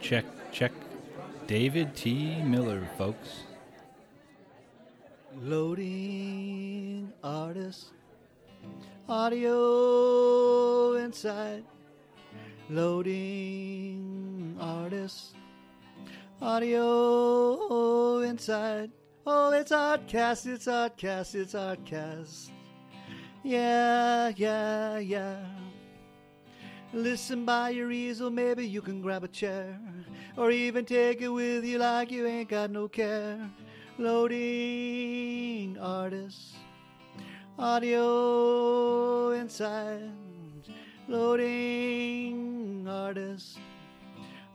Check, check. David T. Miller, folks. Loading artist, audio inside. Loading artist, audio inside. Oh, it's ahtcast, it's ahtcast, it's ahtcast. Yeah, yeah, yeah. Listen by your easel, maybe you can grab a chair. Or even take it with you like you ain't got no care. Loading artists, audio inside. Loading artists,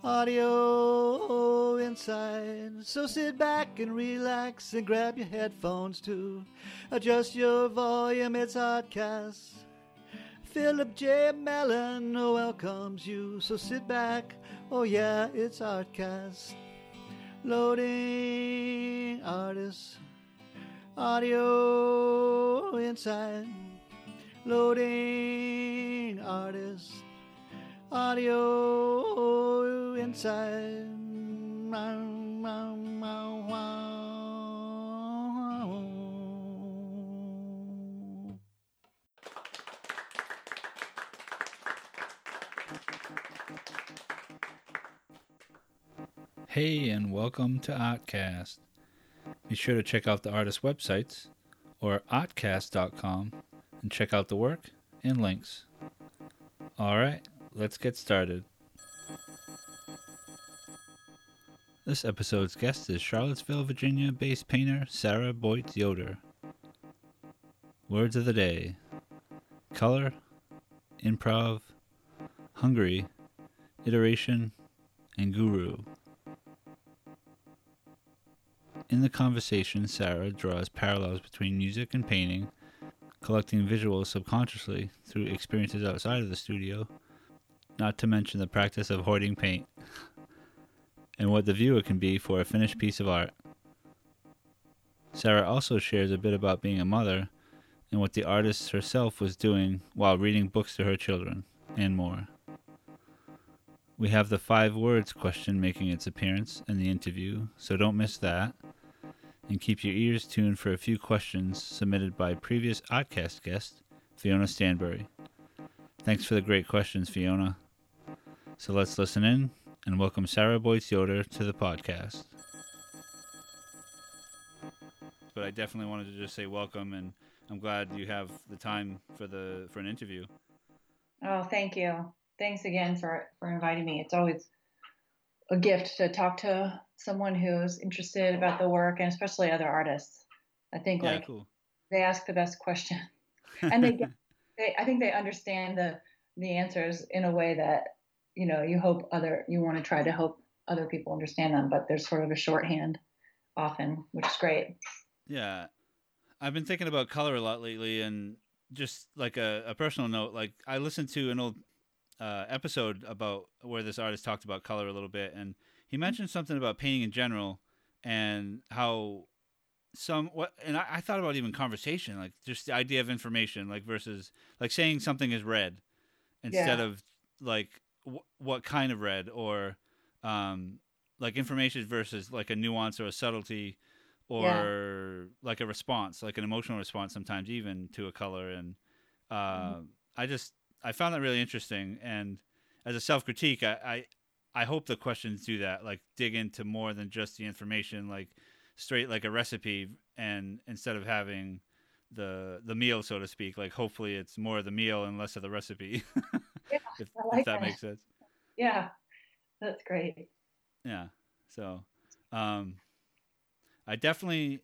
audio inside. So sit back and relax and grab your headphones too. Adjust your volume, it's ahtcast. Phillip J. Mellen welcomes you, so sit back. Oh, yeah, it's ahtcast. Loading artists, audio inside. Loading artists, audio inside. Hey, and welcome to ahtcast. Be sure to check out the artist websites or ahtcast.com and check out the work and links. All right, let's get started. This episode's guest is Charlottesville, Virginia based painter Sarah Boyts Yoder. Words of the day color, improv, hungry, iteration, and guru. In the conversation, Sarah draws parallels between music and painting, collecting visuals subconsciously through experiences outside of the studio, not to mention the practice of hoarding paint, and what the viewer can be for a finished piece of art. Sarah also shares a bit about being a mother and what the artist herself was doing while reading books to her children, and more. We have the five words question making its appearance in the interview, so don't miss that. And keep your ears tuned for a few questions submitted by previous ahtcast guest, Fiona Stanbury. Thanks for the great questions, Fiona. So let's listen in and welcome Sarah Boyts Yoder to the podcast. But I definitely wanted to just say welcome, and I'm glad you have the time for the for an interview. Oh, thank you. Thanks again for for inviting me. It's always a gift to talk to someone who's interested about the work and especially other artists. I think Yeah, like cool. they ask the best question and they get they I think they understand the the answers in a way that you know you hope other you want to try to hope other people understand them, but there's sort of a shorthand often, which is great. Yeah. I've been thinking about color a lot lately and just like a, a personal note, like I listened to an old uh, episode about where this artist talked about color a little bit and he mentioned something about painting in general and how some what and I, I thought about even conversation, like just the idea of information, like versus like saying something is red instead Yeah. of like w- what kind of red or um like information versus like a nuance or a subtlety or like a response, like an emotional response sometimes even to a color. And uh, I just I found that really interesting. And as a self critique, I, I I hope the questions do that, like dig into more than just the information, like straight like a recipe, and instead of having the the meal, so to speak, like hopefully it's more of the meal and less of the recipe. Yeah, if, I like if that that. makes sense. Yeah. That's great. Yeah. So, um, I definitely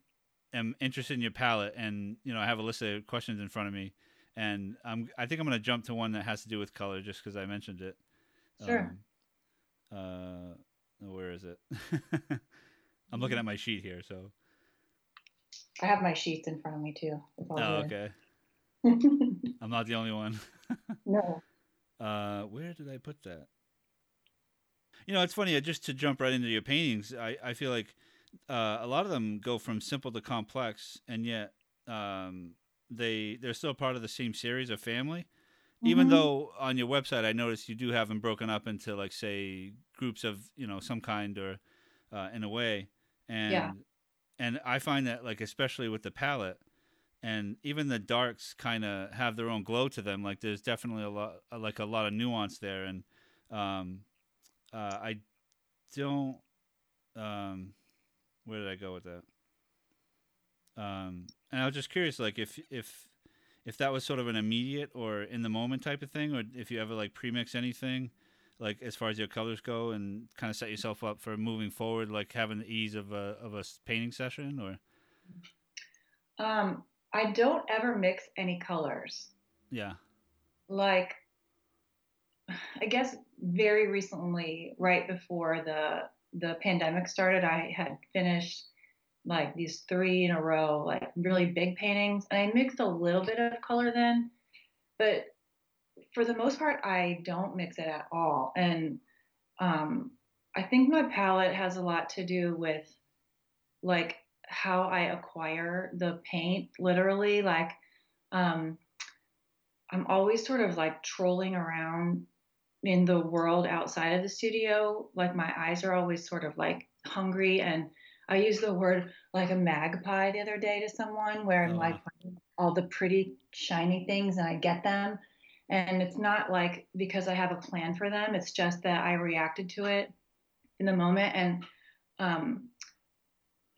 am interested in your palette, and you know, I have a list of questions in front of me, and I'm I think I'm going to jump to one that has to do with color, just because I mentioned it. Sure. Um, uh, where is it? I'm looking at my sheet here. So. I have my sheets in front of me too. Oh, okay. I'm not the only one. no. Uh, where did I put that? You know, it's funny. uh, Just to jump right into your paintings, I, I feel like uh, a lot of them go from simple to complex, and yet um, they they're still part of the same series of family. even Mhm. though on your website I noticed you do have them broken up into like say groups of you know some kind or uh, in a way, and Yeah. and I find that like especially with the palette. And even the darks kind of have their own glow to them. Like there's definitely a lot, like a lot of nuance there, and um, uh, I don't. Um, where did I go with that? Um, and I was just curious, like if if if that was sort of an immediate or in the moment type of thing, or if you ever like premix anything, like as far as your colors go, and kind of set yourself up for moving forward, like having the ease of a of a painting session, or Um, I don't ever mix any colors. yeah, Like, I guess very recently, right before the the pandemic started, I had finished like these three in a row, like really big paintings, and I mixed a little bit of color then, but for the most part, I don't mix it at all. And um, I think my palette has a lot to do with like how I acquire the paint, literally. Like, um, I'm always sort of like trolling around in the world outside of the studio. Like, my eyes are always sort of like hungry. And I used the word like a magpie the other day to someone where I'm Oh, like all the pretty shiny things and I get them. And it's not like because I have a plan for them, it's just that I reacted to it in the moment. And um,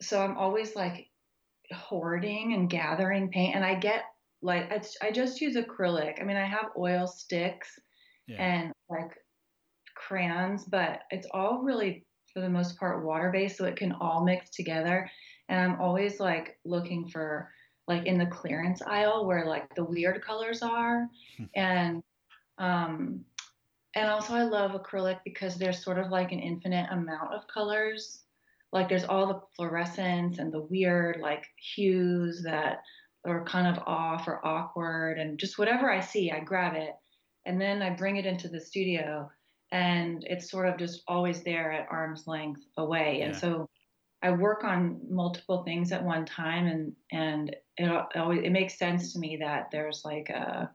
so I'm always like hoarding and gathering paint. And I get like, it's, I just use acrylic. I mean, I have oil sticks yeah, and like crayons, but it's all really for the most part water based, so it can all mix together. And I'm always like looking for like in the clearance aisle where like the weird colors are, and um, and also I love acrylic because there's sort of like an infinite amount of colors. Like there's all the fluorescence and the weird like hues that are kind of off or awkward, and just whatever I see, I grab it and then I bring it into the studio and it's sort of just always there at arm's length away. And so I work on multiple things at one time and and it always it makes sense to me that there's like a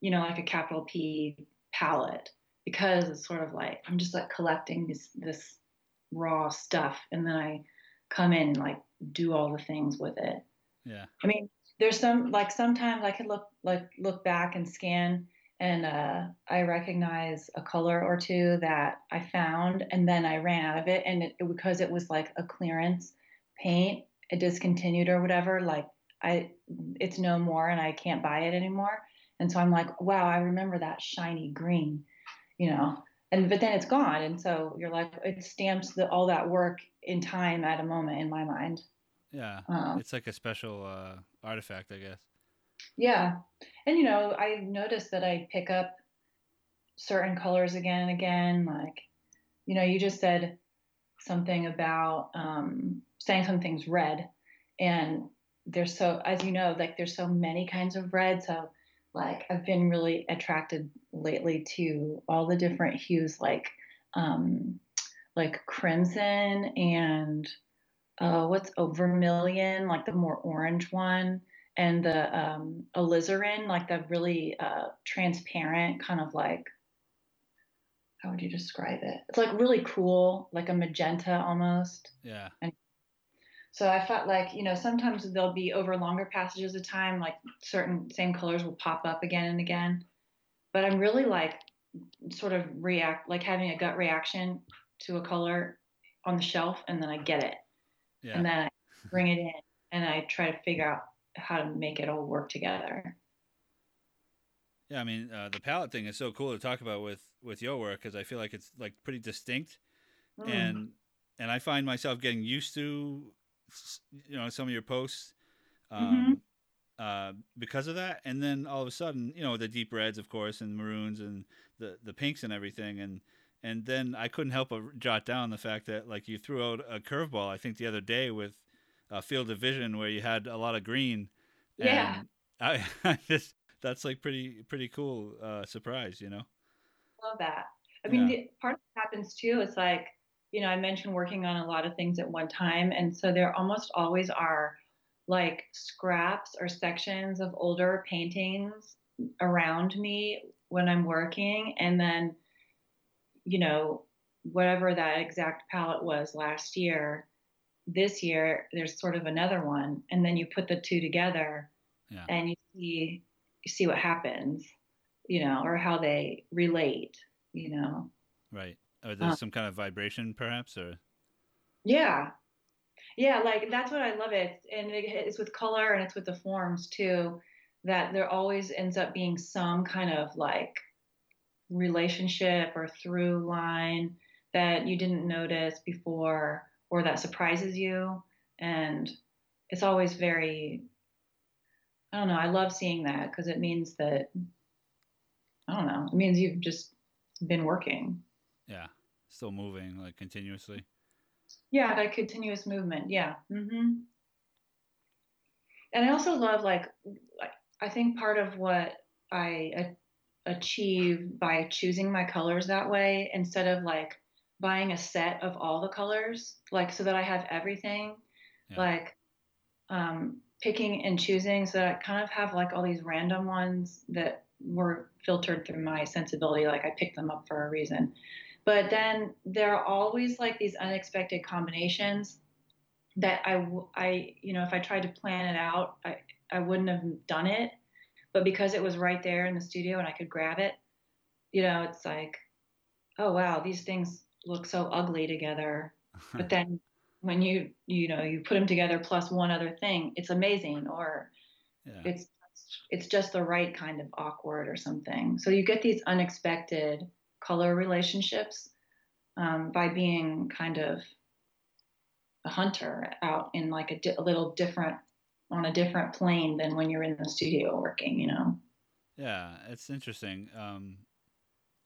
you know like a capital P palette because it's sort of like I'm just like collecting this this raw stuff and then I come in and like do all the things with it. yeah, I mean, there's some like sometimes I could look like look back and scan and uh, I recognize a color or two that I found and then I ran out of it and it, because it was like a clearance paint, it discontinued or whatever. Like I, it's no more and I can't buy it anymore. And so I'm like, wow, I remember that shiny green, you know. And but then it's gone, and so you're like, it stamps the, all that work in time at a moment in my mind. yeah. Um, It's like a special uh, artifact, I guess. Yeah. And you know, I noticed that I pick up certain colors again and again. Like, you know, you just said something about um, saying something's red. And there's so, as you know, like there's so many kinds of red. So, like, I've been really attracted lately to all the different hues, like, um, like crimson and uh, what's oh, vermilion, like the more orange one and the um, alizarin, like the really uh, transparent kind of like how would you describe it? It's like really cool, like a magenta almost. Yeah, And So I felt like you know sometimes there'll be over longer passages of time, like certain same colors will pop up again and again. But I'm really like sort of react like having a gut reaction to a color on the shelf, and then I get it, yeah. and then I bring it in, and I try to figure out how to make it all work together. Yeah, I mean, uh, the palette thing is so cool to talk about with with your work because I feel like it's like pretty distinct, Mm. and and I find myself getting used to, you know, some of your posts, um, uh, because of that. And then all of a sudden, you know, the deep reds, of course, and maroons and the the pinks and everything, and and then I couldn't help but jot down the fact that like you threw out a curveball. I think the other day with uh, Field of Vision where you had a lot of green. Yeah. I, I just that's like pretty pretty cool uh, surprise, you know. Love that. I mean, Yeah. the part that happens too is like, you know, I mentioned working on a lot of things at one time. And so there almost always are like scraps or sections of older paintings around me when I'm working, and then, you know, whatever that exact palette was last year, this year there's sort of another one, and then you put the two together, Yeah. and you see you see what happens, you know, or how they relate, you know. Right. Or there's Uh, some kind of vibration, perhaps, or Yeah. Yeah, like that's what I love it. And it, it's with color and it's with the forms too, that there always ends up being some kind of like relationship or through line that you didn't notice before or that surprises you. And it's always very, I don't know, I love seeing that because it means that, I don't know, it means you've just been working. yeah, still moving like continuously. Yeah, that continuous movement. Yeah. Mm-hmm. And I also love like I think part of what I achieve by choosing my colors that way instead of like buying a set of all the colors, like so that I have everything, Yeah. like um, picking and choosing so that I kind of have like all these random ones that were filtered through my sensibility. Like I picked them up for a reason. But then there are always like these unexpected combinations that I, I you know, if I tried to plan it out, I, I wouldn't have done it. But because it was right there in the studio and I could grab it, you know, it's like, oh wow, these things look so ugly together. But then when you, you know, you put them together plus one other thing, it's amazing. Or yeah. it's it's just the right kind of awkward or something. So you get these unexpected color relationships um, by being kind of a hunter out in like a, di- a little different on a different plane than when you're in the studio working. You know. Yeah, it's interesting. Um,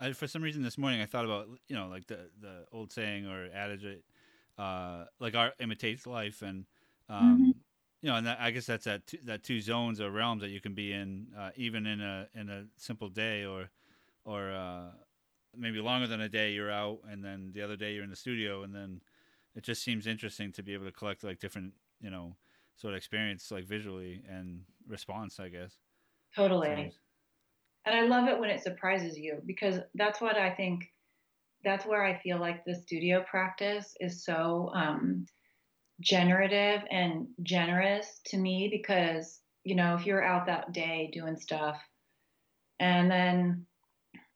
I, for some reason this morning I thought about you know like the the old saying or adage, uh, like art imitates life, and um, you know, and that, I guess that's that two, that two zones or realms that you can be in, uh, even in a in a simple day or or uh, maybe longer than a day you're out, and then the other day you're in the studio, and then it just seems interesting to be able to collect like different you know sort of experience like visually and response, I guess. Totally. And I love it when it surprises you because that's what I think. That's where I feel like the studio practice is so um, generative and generous to me because, you know, if you're out that day doing stuff and then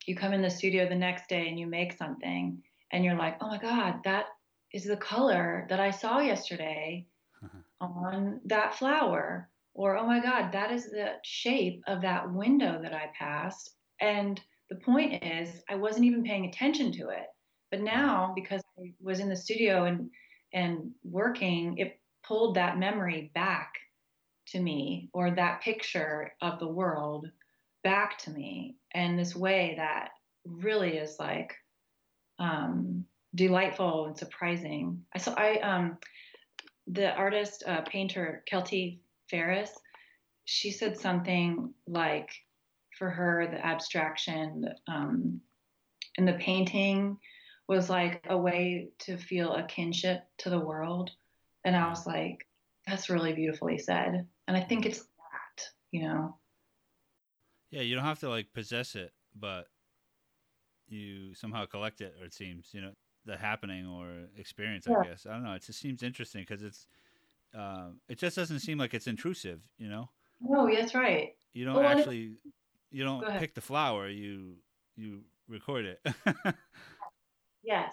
you come in the studio the next day and you make something and you're like, oh my God, that is the color that I saw yesterday on that flower or oh my god that is the shape of that window that i passed. And the point is i wasn't even paying attention to it. But now because i was in the studio and and working it pulled that memory back to me or that picture of the world back to me in this way that really is like um, delightful and surprising. I saw i um the artist uh, painter kelty ferris she said something like for her the abstraction um, and the painting was like a way to feel a kinship to the world and i was like that's really beautifully said and i think it's that you know Yeah, you don't have to like possess it, but you somehow collect it, or it seems, you know, the happening or experience. Yeah. I guess I don't know. It just seems interesting because it's, uh, it just doesn't seem like it's intrusive. You know, oh that's right you don't Well, actually, you don't pick the flower. You you record it. yes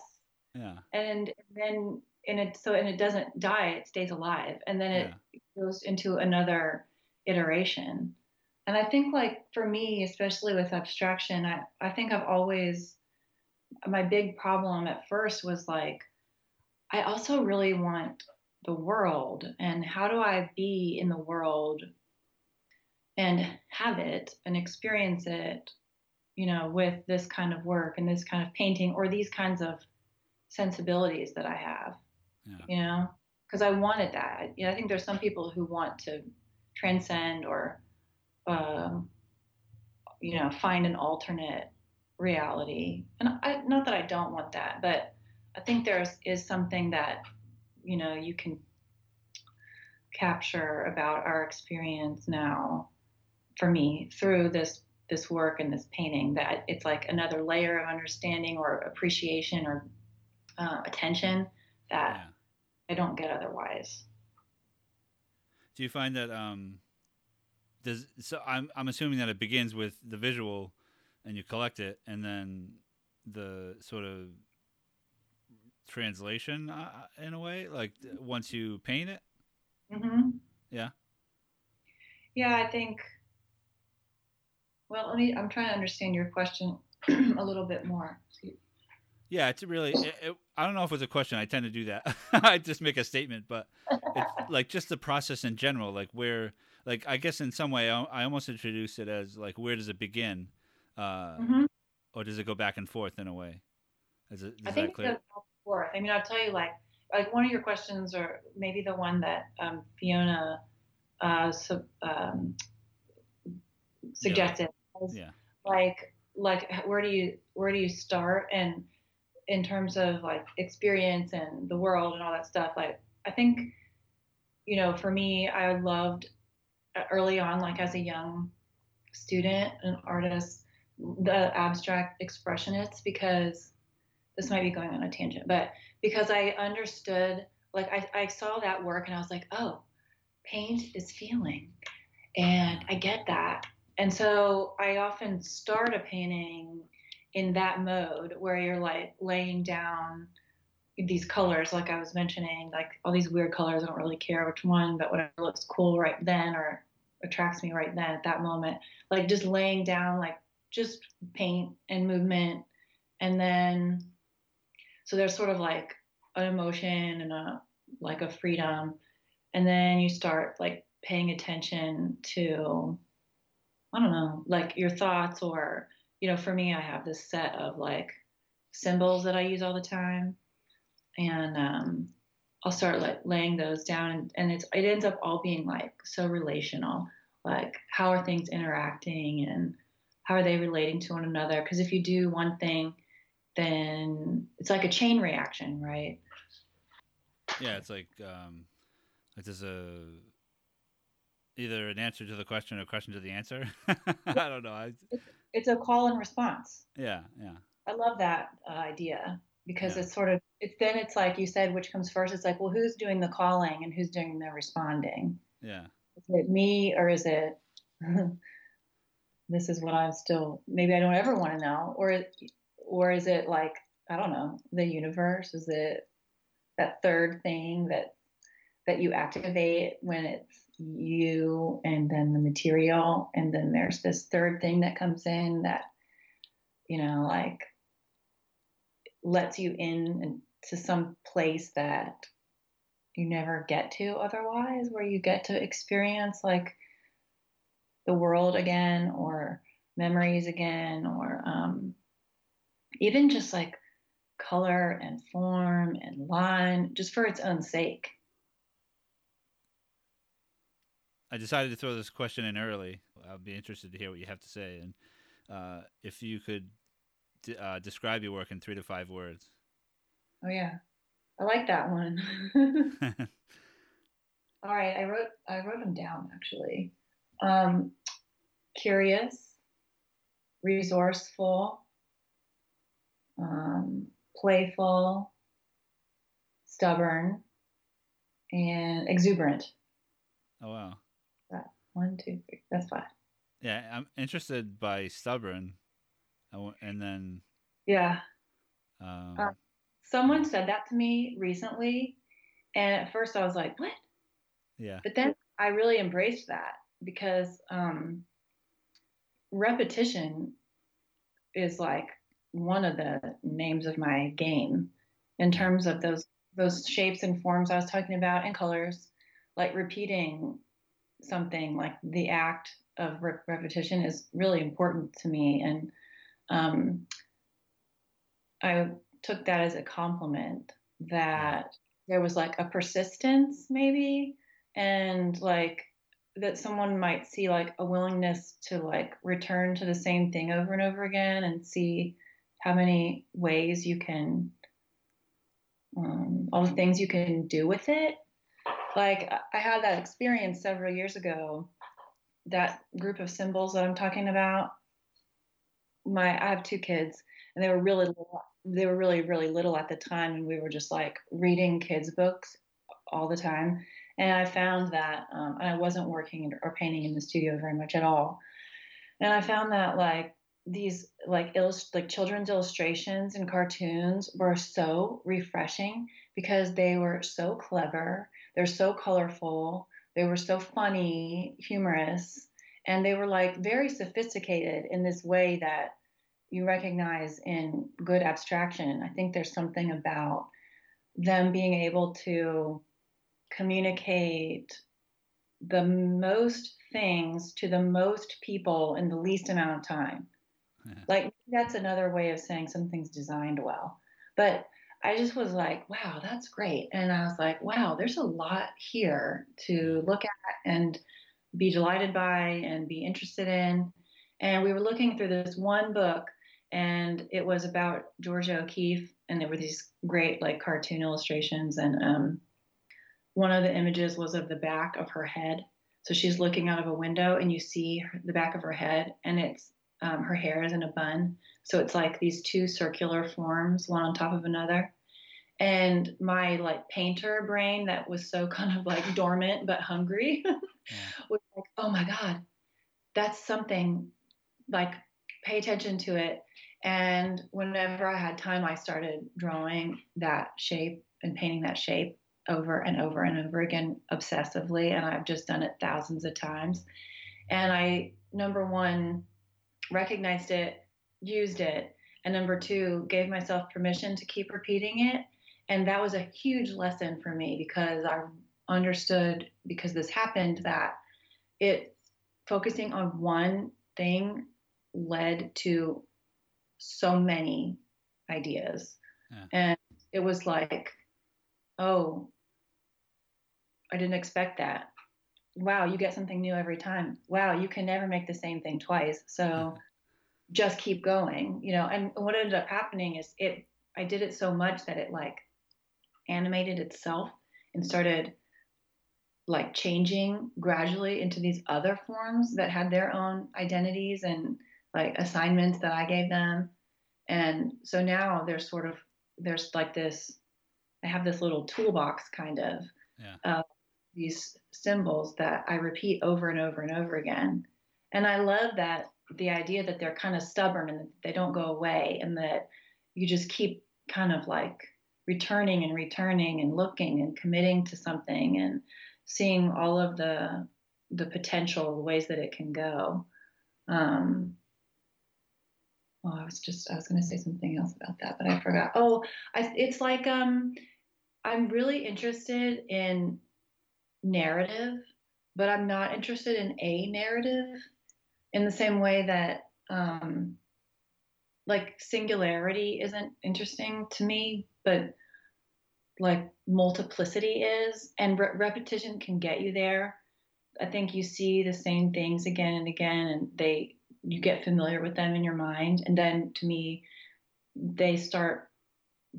yeah, and then and it so and it doesn't die it stays alive and then it goes into another iteration and i think like for me especially with abstraction i, I think i've always my big problem at first was like i also really want the world and how do i be in the world and have it and experience it you know with this kind of work and this kind of painting or these kinds of sensibilities that i have yeah, you know? Because i wanted that. You know i think there's some people who want to transcend or um, you know find an alternate reality. And I, not that i don't want that but i think there's something that you know you can capture about our experience now for me through this this work and this painting that it's like another layer of understanding or appreciation or uh, attention that Yeah. I don't get otherwise. Do you find that um does so I'm I'm assuming that it begins with the visual and you collect it and then the sort of translation uh, in a way like once you paint it hmm Yeah. Yeah, I think. Well, let me. I'm trying to understand your question a little bit more. yeah it's really it, it, I don't know if it's a question I tend to do that I just make a statement but it's like just the process in general like where like I guess in some way I, I almost introduce it as like where does it begin uh Mhm. or does it go back and forth in a way is it is I that think clear the forth. I mean, I'll tell you, like, like one of your questions, or maybe the one that um, Fiona uh, sub, um, suggested, was yeah like, like where do you where do you start, and in terms of like experience and the world and all that stuff. Like, I think, you know, for me, I loved uh, early on, like as a young student, and artist, the abstract expressionists, because this might be going on a tangent, but because I understood, like I, I saw that work and I was like, oh, paint is feeling. And I get that. And so I often start a painting in that mode where you're like laying down these colors, like I was mentioning, like all these weird colors. I don't really care which one, but whatever looks cool right then or attracts me right then at that moment. Like just laying down, like just paint and movement. And then so there's sort of like an emotion and a like a freedom. And then you start like paying attention to i don't know like your thoughts or you know for me i have this set of like symbols that i use all the time. And um, i'll start like laying those down and, it's it ends up all being like so relational. Like how are things interacting and how are they relating to one another? Because if you do one thing then it's like a chain reaction, right? Yeah, it's like um, like there's a either an answer to the question or a question to the answer. I don't know. I, It's a call and response. yeah, yeah, I love that uh, idea because Yeah. it's sort of it's then it's like you said, which comes first? It's like, well, who's doing the calling and who's doing the responding? yeah, Is it me or is it? this is what I'm still. Maybe I don't ever want to know, or or is it like I don't know the universe? Is it that third thing that that you activate when it's you and then the material and then there's this third thing that comes in that you know like lets you in to some place that you never get to otherwise where you get to experience like the world again or memories again or um, even just like color and form and line just for its own sake. I decided to throw this question in early. I'll be interested to hear what you have to say, and uh, if you could d- uh, describe your work in three to five words. oh yeah. I like that one. All right. I wrote i wrote them down actually. Um, curious resourceful um, playful stubborn and exuberant. Oh wow. That, one two three that's five. Yeah, I'm interested by stubborn, and then yeah. Um, Uh, someone said that to me recently and at first i was like what? Yeah, but then i really embraced that because um, repetition is like one of the names of my game in terms of those those shapes and forms i was talking about and colors like repeating something like the act of re- repetition is really important to me. And um, i took that as a compliment that there was like a persistence maybe and like that someone might see like a willingness to like return to the same thing over and over again and see how many ways you can um, all the things you can do with it like I- had that experience several years ago that group of symbols that i'm talking about my I have two kids, and they were really little, they were really really little at the time, and we were just like reading kids books all the time. And I found that, um, and I wasn't working or painting in the studio very much at all. And I found that like these like illust- like children's illustrations and cartoons were so refreshing because they were so clever, they're so colorful, they were so funny, humorous, and they were like very sophisticated in this way that you recognize in good abstraction. I think there's something about them being able to communicate the most things to the most people in the least amount of time. Yeah. Like that's another way of saying something's designed well. But I just was like, wow, that's great. And I was like, wow, there's a lot here to look at and be delighted by and be interested in. And we were looking through this one book, and it was about Georgia O'Keeffe, and there were these great like cartoon illustrations. And um, one of the images was of the back of her head. So she's looking out of a window, and you see the back of her head, and it's um, her hair is in a bun. So it's like these two circular forms, one on top of another. And my like painter brain that was so kind of like dormant but hungry yeah. was like, oh my God, that's something like pay attention to it. And whenever I had time, I started drawing that shape and painting that shape over and over and over again obsessively. And I've just done it thousands of times. And I, number one, recognized it, used it, and number two, gave myself permission to keep repeating it. And that was a huge lesson for me because I understood, because this happened, that it focusing on one thing led to so many ideas. Yeah. And it was like, oh, I didn't expect that wow, you get something new every time. Wow, you can never make the same thing twice. So just keep going, you know. And what ended up happening is it I did it so much that it like animated itself and started like changing gradually into these other forms that had their own identities and like assignments that I gave them. And so now there's sort of there's like this I have this little toolbox kind of yeah these symbols that I repeat over and over and over again. And I love that the idea that they're kind of stubborn and they don't go away and that you just keep kind of like returning and returning and looking and committing to something and seeing all of the the potential ways that it can go um well i was just i was going to say something else about that but i forgot oh I, it's like um i'm really interested in narrative, but I'm not interested in a narrative in the same way that um, like singularity isn't interesting to me, but like multiplicity is, and re- repetition can get you there. I think you see the same things again and again, and they you get familiar with them in your mind, and then to me, they start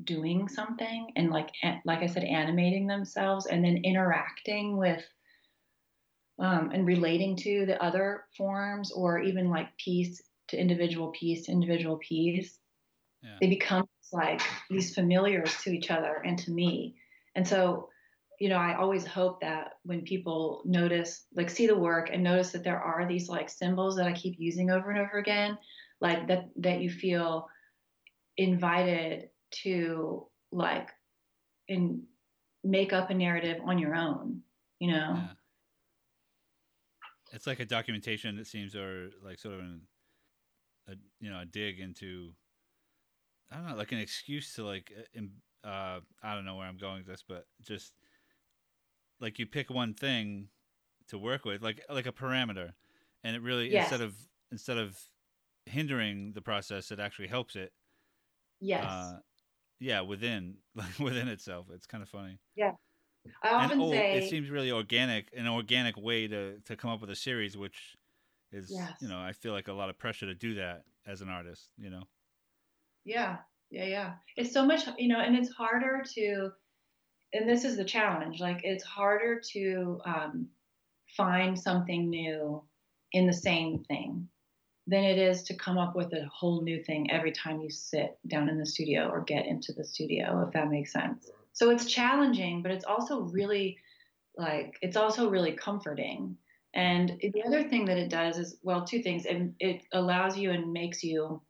doing something and like like I said animating themselves and then interacting with um, and relating to the other forms or even like piece to individual piece to individual piece yeah. they become like these familiars to each other and to me and so you know i always hope that when people notice like see the work and notice that there are these like symbols that i keep using over and over again like that that you feel invited to like and make up a narrative on your own you know yeah. it's like a documentation it seems or like sort of an, a you know a dig into i don't know like an excuse to like uh i don't know where i'm going with this but just like you pick one thing to work with like like a parameter and it really yes. instead of instead of hindering the process it actually helps it yes uh, yeah within like within itself it's kind of funny. Yeah. I often and, oh, say it seems really organic an organic way to to come up with a series which is yes. you know i feel like a lot of pressure to do that as an artist you know? Yeah yeah yeah. It's so much you know and it's harder to and this is the challenge like it's harder to um, find something new in the same thing than it is to come up with a whole new thing every time you sit down in the studio or get into the studio, if that makes sense. So it's challenging, but it's also really like, it's also really comforting. And the other thing that it does is, well, two things. It, it allows you and makes you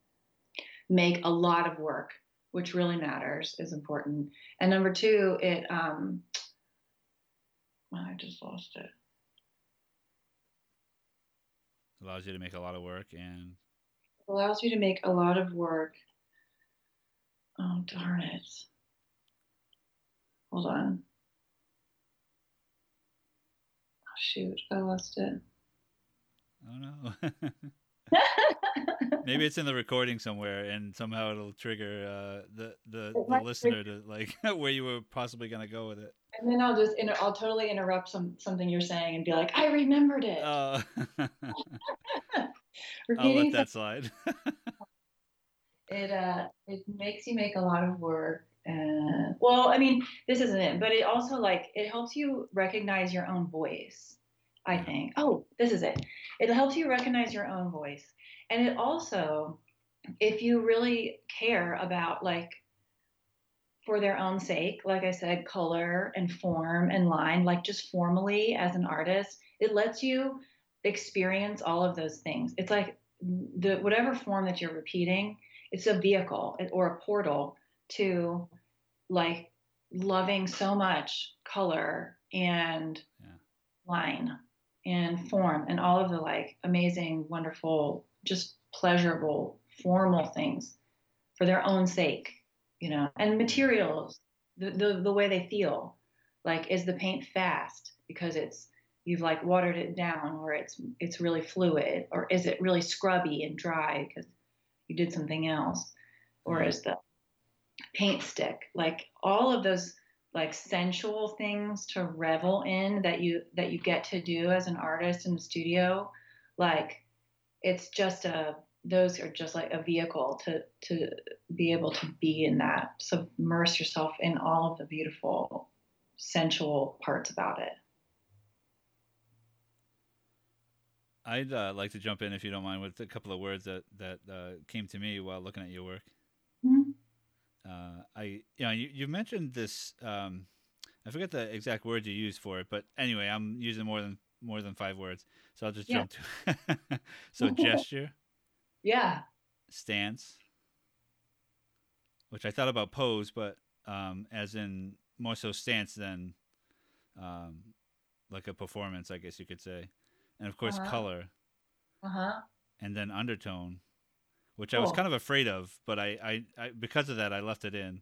make a lot of work, which really matters, is important. And number two, it, um, I just lost it. Allows you to make a lot of work and allows you to make a lot of work. Oh darn it. Hold on. Oh, shoot, I lost it. Oh no. Maybe it's in the recording somewhere, and somehow it'll trigger uh, the the, the listener to like where you were possibly gonna go with it. And then I'll just inter- I'll totally interrupt some something you're saying and be like, I remembered it. Uh, I'll let that slide. it uh it makes you make a lot of work. And well, I mean, this isn't it, but it also like it helps you recognize your own voice. I think. Oh, this is it. It helps you recognize your own voice. And it also, if you really care about like for their own sake, like I said, color and form and line, like just formally as an artist, it lets you experience all of those things. It's like the whatever form that you're repeating, it's a vehicle or a portal to like loving so much color and yeah. line and form and all of the like amazing, wonderful, just pleasurable, formal things for their own sake you know, and materials, the, the, the way they feel. Like, is the paint fast because it's you've like watered it down, or it's it's really fluid, or is it really scrubby and dry because you did something else, or is the paint stick? Like all of those like sensual things to revel in that you that you get to do as an artist in the studio like it's just a those are just like a vehicle to to be able to be in that. Submerge yourself in all of the beautiful sensual parts about it. I'd uh, like to jump in if you don't mind with a couple of words that that uh, came to me while looking at your work. Mm-hmm. Uh, i you know you, you mentioned this um, i forget the exact words you used for it but anyway i'm using more than more than five words so i'll just yeah. jump to so gesture yeah. Stance, which I thought about pose, but um, as in more so stance than um, like a performance, I guess you could say. And of course, uh-huh. color. Uh huh. And then undertone, which cool. I was kind of afraid of, but I, I, I, because of that, I left it in.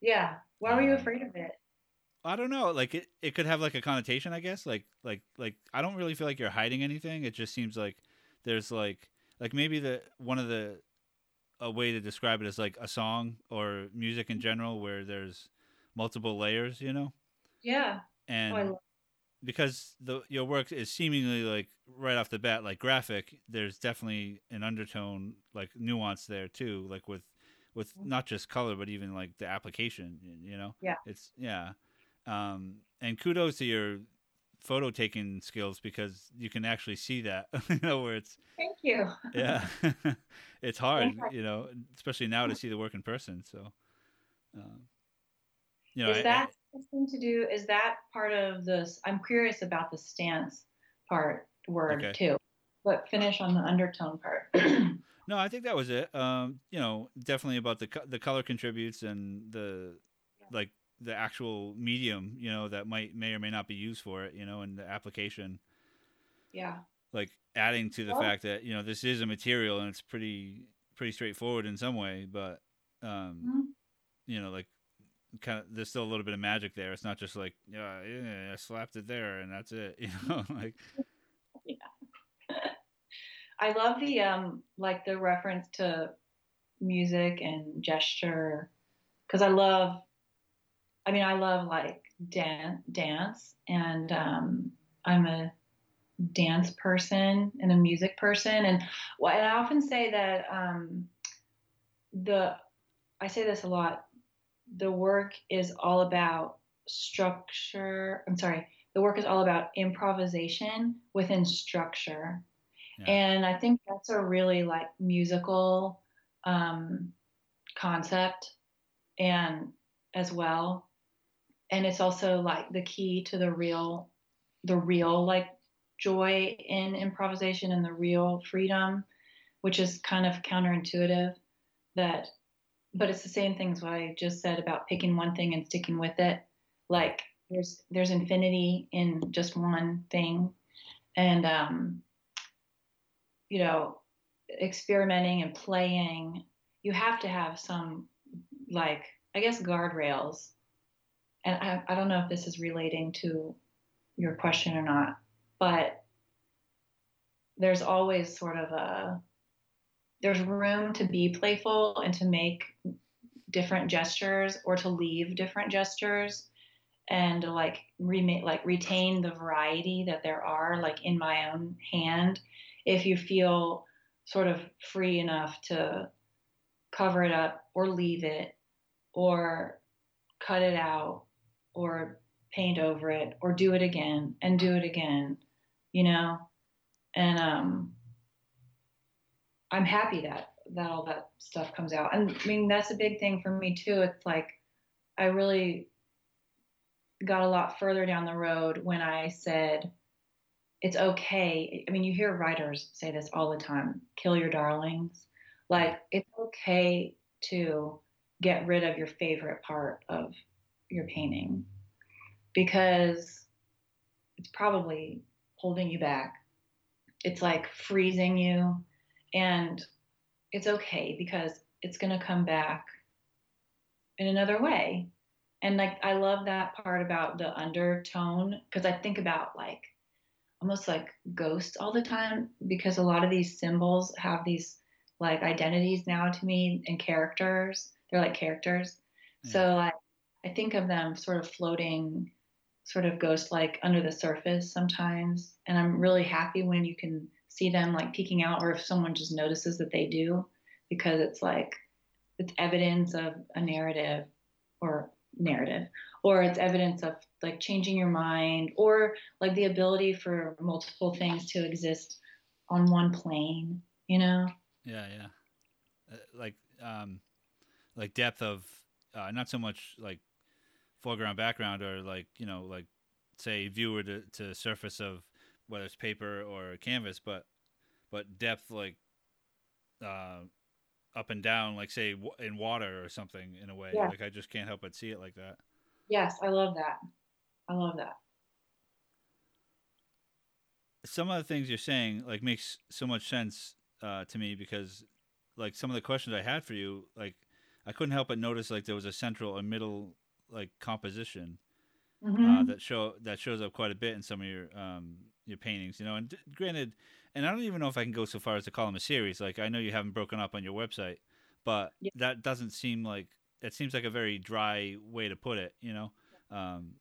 Yeah. Why were you um, afraid of it? I don't know. Like it, it could have like a connotation, I guess. Like, like, like I don't really feel like you're hiding anything. It just seems like there's like like maybe the one of the a way to describe it is like a song or music in general where there's multiple layers, you know? Yeah. And oh, because the your work is seemingly like right off the bat like graphic, there's definitely an undertone like nuance there too, like with with not just color but even like the application, you know? Yeah. It's yeah. Um and kudos to your photo taking skills because you can actually see that you know where it's thank you yeah it's hard you know especially now to see the work in person so um, you know is I, that I, something to do is that part of this i'm curious about the stance part word okay. too but finish on the undertone part no i think that was it um, you know definitely about the the color contributes and the like the actual medium, you know, that might may or may not be used for it, you know, and the application. Yeah. Like adding to the well, fact that you know this is a material and it's pretty pretty straightforward in some way, but um, mm-hmm. you know, like kind of there's still a little bit of magic there. It's not just like yeah, yeah I slapped it there and that's it, you know, like. yeah. I love the um like the reference to music and gesture because I love I mean, I love like dance, dance, and um, I'm a dance person and a music person, and well, and I often say that um, the I say this a lot. The work is all about structure. I'm sorry. The work is all about improvisation within structure. Yeah. And I think that's a really like musical um, concept and as well. And it's also like the key to the real, the real like joy in improvisation and the real freedom, which is kind of counterintuitive that, but it's the same things what I just said about picking one thing and sticking with it. Like there's, there's infinity in just one thing. And, um, you know, experimenting and playing, you have to have some like I guess guardrails. And I, I don't know if this is relating to your question or not, but there's always sort of a there's room to be playful and to make different gestures or to leave different gestures and like remake like retain the variety that there are like in my own hand. If you feel sort of free enough to cover it up or leave it or cut it out or paint over it or do it again and do it again you know? And um i'm happy that that all that stuff comes out and i mean that's a big thing for me too it's like i really got a lot further down the road when i said it's okay i mean you hear writers say this all the time kill your darlings like it's okay to get rid of your favorite part of your painting because it's probably holding you back. It's like freezing you. And it's okay because it's going to come back in another way. And like, I love that part about the undertone because I think about like almost like ghosts all the time because a lot of these symbols have these like identities now to me and characters they're like characters. Yeah. So I, I think of them sort of floating, sort of ghost like under the surface sometimes. And I'm really happy when you can see them like peeking out, or if someone just notices that they do, because it's like it's evidence of a narrative or narrative, or it's evidence of like changing your mind, or like the ability for multiple things to exist on one plane, you know? Yeah, yeah. Uh, like, um, like depth of uh, not so much like foreground background or like you know like say viewer to, to surface of whether it's paper or canvas but but depth like uh, up and down like say w- in water or something in a way yeah. like i just can't help but see it like that yes i love that i love that some of the things you're saying like makes so much sense uh, to me because like some of the questions i had for you like I couldn't help but notice like there was a central and middle like composition uh, mm-hmm. uh, that show that shows up quite a bit in some of your um, your paintings. You know, and d- granted, and I don't even know if I can go so far as to call them a series. Like I know you haven't broken up on your website, but yeah. that doesn't seem like it seems like a very dry way to put it. You know. Um,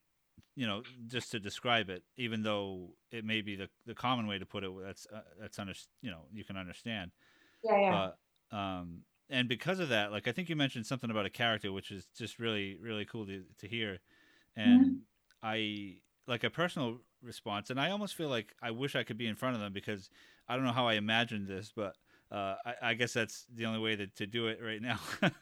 you know, just to describe it, even though it may be the, the common way to put it, that's uh, that's under, you know you can understand. Yeah, yeah. But um, and because of that, like I think you mentioned something about a character, which is just really really cool to to hear, and mm-hmm. I like a personal response, and I almost feel like I wish I could be in front of them because I don't know how I imagined this, but uh, I, I, guess that's the only way to, to do it right now,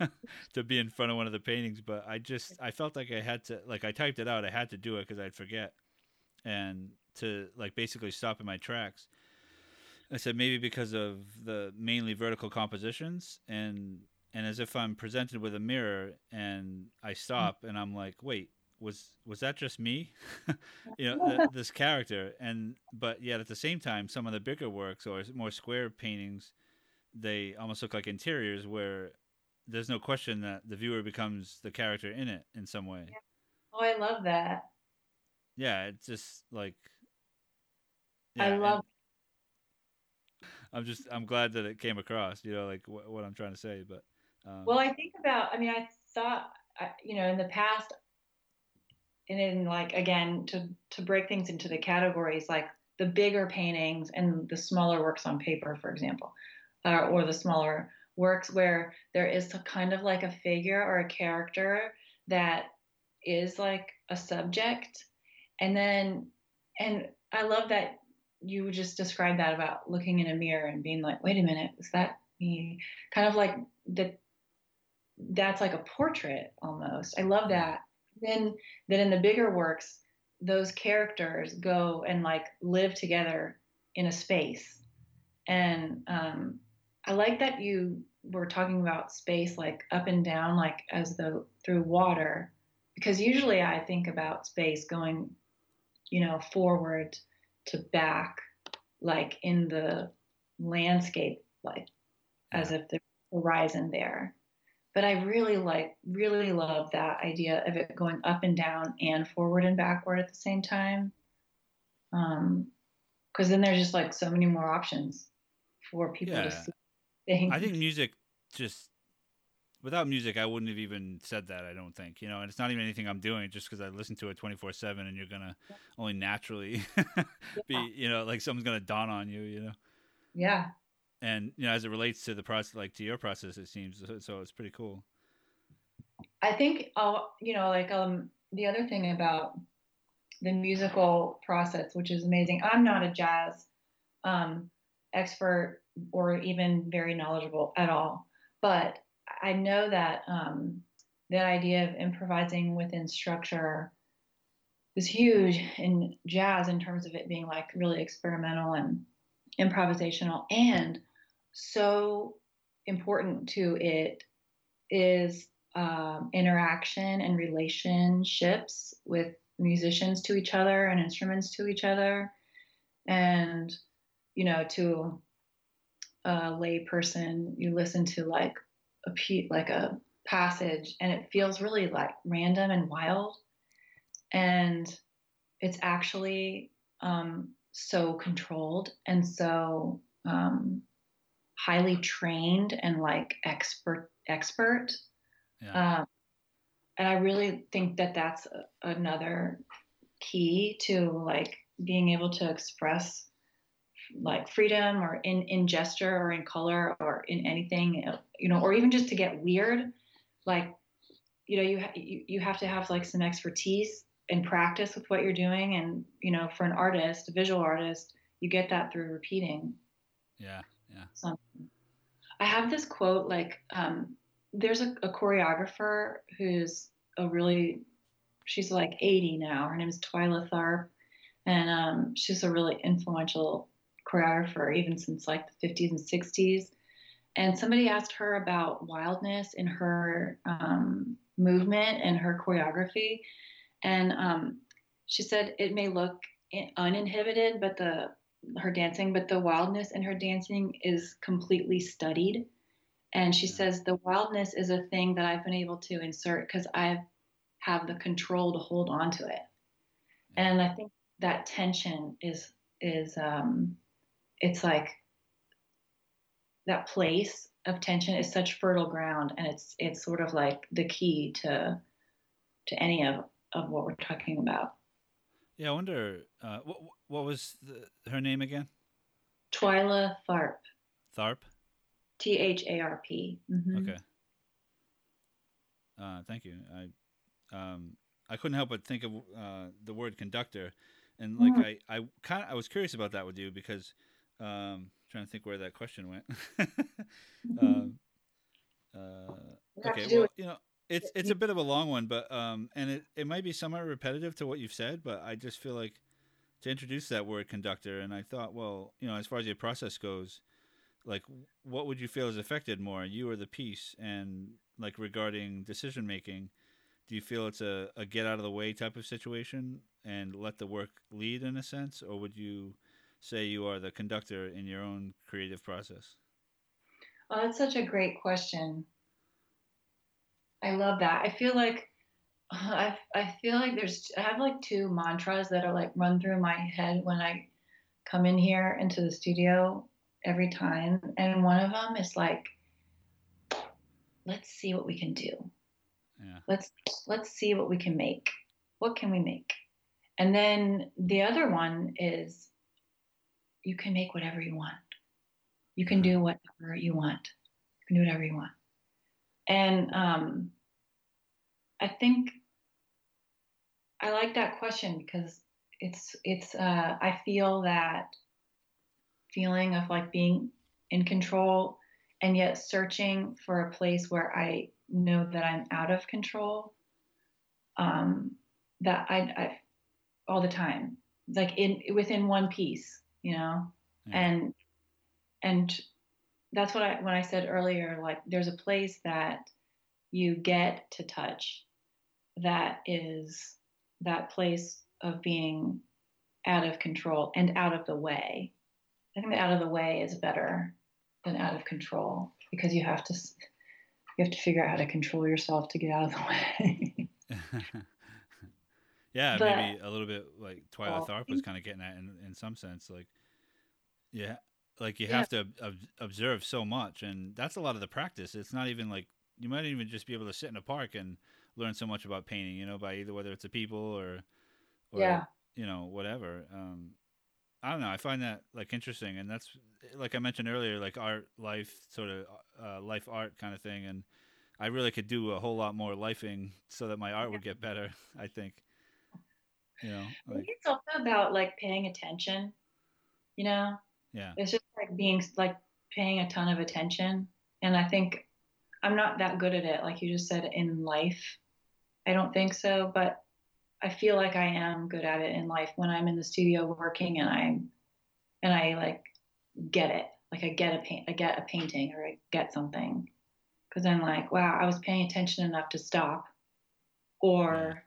to be in front of one of the paintings. But I just I felt like I had to like I typed it out, I had to do it because I'd forget, and to like basically stop in my tracks. I said maybe because of the mainly vertical compositions and and as if I'm presented with a mirror and I stop and I'm like, wait, was was that just me? you know, th- this character and but yet at the same time, some of the bigger works or more square paintings, they almost look like interiors where there's no question that the viewer becomes the character in it in some way. Yeah. Oh, I love that. Yeah, it's just like yeah, I love I'm just I'm glad that it came across. You know, like wh- what I'm trying to say. But um, well, I think about. I mean, I thought you know in the past, and then like again to to break things into the categories like the bigger paintings and the smaller works on paper, for example, uh, or the smaller works where there is a kind of like a figure or a character that is like a subject, and then and I love that you just described that about looking in a mirror and being like, wait a minute, is that me? Kind of like that. That's like a portrait almost. I love that. Then, then in the bigger works, those characters go and like live together in a space, and um, I like that you were talking about space like up and down, like as though through water, because usually I think about space going, you know, forward to back, like in the landscape, like as if the horizon there. But I really like, really love that idea of it going up and down and forward and backward at the same time. Um, because then there's just like so many more options for people Yeah. to see things. I think music just without music, I wouldn't have even said that. I don't think you know, and it's not even anything I'm doing just because I listen to it 24 seven, and you're gonna only naturally be Yeah. you know like something's gonna dawn on you, you know. yeah, And you know, as it relates to the process, like to your process, it seems so, it's pretty cool. I think uh, you know, like um, the other thing about the musical process, which is amazing. I'm not a jazz um, expert or even very knowledgeable at all, but I know that um, that idea of improvising within structure is huge in jazz in terms of it being like really experimental and improvisational and so important to it is um, interaction and relationships with musicians to each other and instruments to each other. And you know to a lay person you listen to like a pe- like a passage and it feels really like random and wild. And it's actually um, so controlled and so um, highly trained and like expert expert Yeah. um, and I really think that that's another key to like being able to express like freedom or in, in gesture or in color or in anything, you know, or even just to get weird. Like, you know, you, ha- you, you have to have like some expertise and practice with what you're doing. And, you know, for an artist, a visual artist, you get that through repeating yeah. Yeah. something. I have this quote like, um, there's a, a choreographer who's a really, she's like 80 now. Her name is Twyla Tharp. And um, she's a really influential choreographer, even since like the 50s and 60s. And somebody asked her about wildness in her um, movement and her choreography. And um, she said it may look uninhibited, but the her dancing, but the wildness in her dancing is completely studied. And she says the wildness is a thing that I've been able to insert because I have the control to hold on to it. And I think that tension is is um, it's like that place of tension is such fertile ground, and it's it's sort of like the key to to any of of what we're talking about. Yeah. I wonder uh, what what was the, her name again? Twyla Tharp, Tharp. T H A R P. Mhm. Okay. Uh, thank you. I um, I couldn't help but think of uh, the word conductor, and like Mhm. I I kind I was curious about that with you because um, trying to think where that question went. um, uh, okay, well, you know, it's it's a bit of a long one, but um, and it, it might be somewhat repetitive to what you've said, but I just feel like to introduce that word conductor, and I thought, well, you know, as far as your process goes, like what would you feel is affected more, you or the piece, and like regarding decision making, do you feel it's a, a get out of the way type of situation and let the work lead in a sense, or would you say you are the conductor in your own creative process? Oh, that's such a great question. I love that. I feel like I I feel like there's I have like two mantras that are like run through my head when I come in here into the studio every time, and one of them is like, let's see what we can do. Yeah. Let's let's see what we can make. What can we make? And then the other one is you can make whatever you want. You can mm-hmm. do whatever you want. You can do whatever you want. And um, I think I like that question because it's it's uh, I feel that feeling of like being in control and yet searching for a place where I know that I'm out of control. Um, that I, I all the time, like in within one piece, you know, yeah. and and that's what I when I said earlier, like there's a place that you get to touch that is that place of being out of control and out of the way. I think out of the way is better than out of control because you have to you have to figure out how to control yourself to get out of the way. yeah, but, maybe a little bit like Twyla well, Tharp was kind of getting at in, in some sense. Like, yeah, like you yeah. have to ob- observe so much, and that's a lot of the practice. It's not even like you might even just be able to sit in a park and learn so much about painting. You know, by either whether it's a people or, or yeah, you know, whatever. Um, I don't know. I find that like interesting, and that's like I mentioned earlier, like art, life, sort of uh, life art kind of thing. And I really could do a whole lot more lifing so that my art would get better. I think. You know, like, it's also about like paying attention. You know. Yeah. It's just like being like paying a ton of attention, and I think I'm not that good at it. Like you just said in life, I don't think so, but I feel like I am good at it in life when I'm in the studio working and I'm and I like get it. Like I get a paint I get a painting or I get something. Cause I'm like, wow, I was paying attention enough to stop or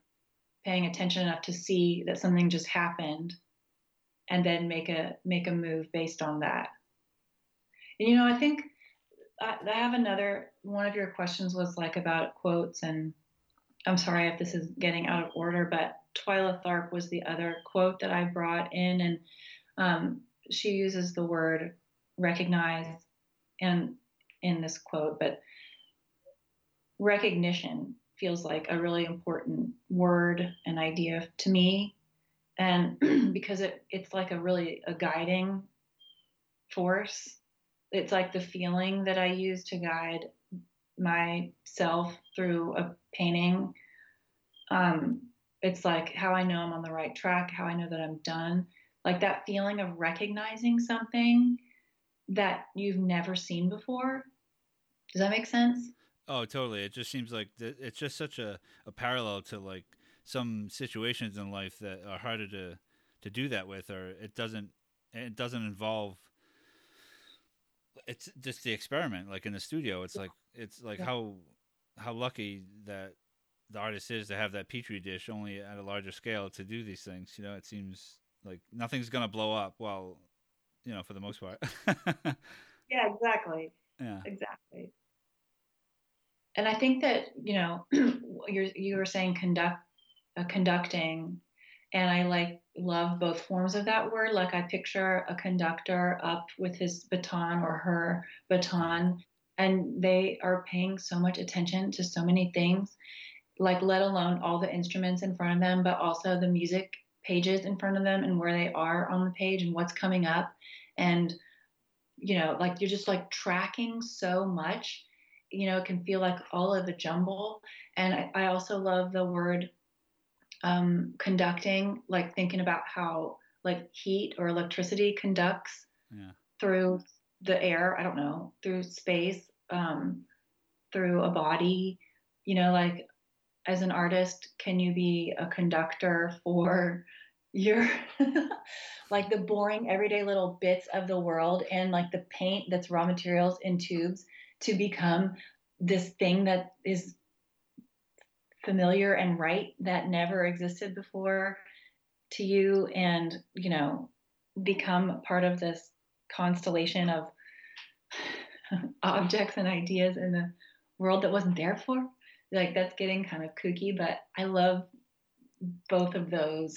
paying attention enough to see that something just happened and then make a make a move based on that. And you know, I think I, I have another one of your questions was like about quotes and I'm sorry if this is getting out of order, but Twyla Tharp was the other quote that I brought in, and um, she uses the word recognize and in this quote, but recognition feels like a really important word and idea to me, and because it it's like a really a guiding force. It's like the feeling that I use to guide myself through a painting. Um, it's like how I know I'm on the right track, how I know that I'm done. Like that feeling of recognizing something that you've never seen before. Does that make sense? Oh, totally. It just seems like th- it's just such a, a parallel to like some situations in life that are harder to to do that with, or it doesn't it doesn't involve. It's just the experiment, like in the studio. It's like it's like yeah. how how lucky that the artist is to have that petri dish only at a larger scale to do these things. You know, it seems like nothing's gonna blow up. Well, you know, for the most part. yeah, exactly. Yeah, exactly. And I think that you know, you're you were saying conduct, uh, conducting, and I like love both forms of that word. Like I picture a conductor up with his baton or her baton and they are paying so much attention to so many things like let alone all the instruments in front of them but also the music pages in front of them and where they are on the page and what's coming up. And you know like you're just like tracking so much. You know it can feel like all of a jumble. And i, I also love the word um, conducting like thinking about how like heat or electricity conducts yeah. through the air, I don't know, through space, um, through a body, you know, like as an artist, can you be a conductor for your like the boring everyday little bits of the world and like the paint that's raw materials in tubes to become this thing that is familiar and right that never existed before to you and you know become part of this constellation of objects and ideas in the world that wasn't there for. Like that's getting kind of kooky, but I love both of those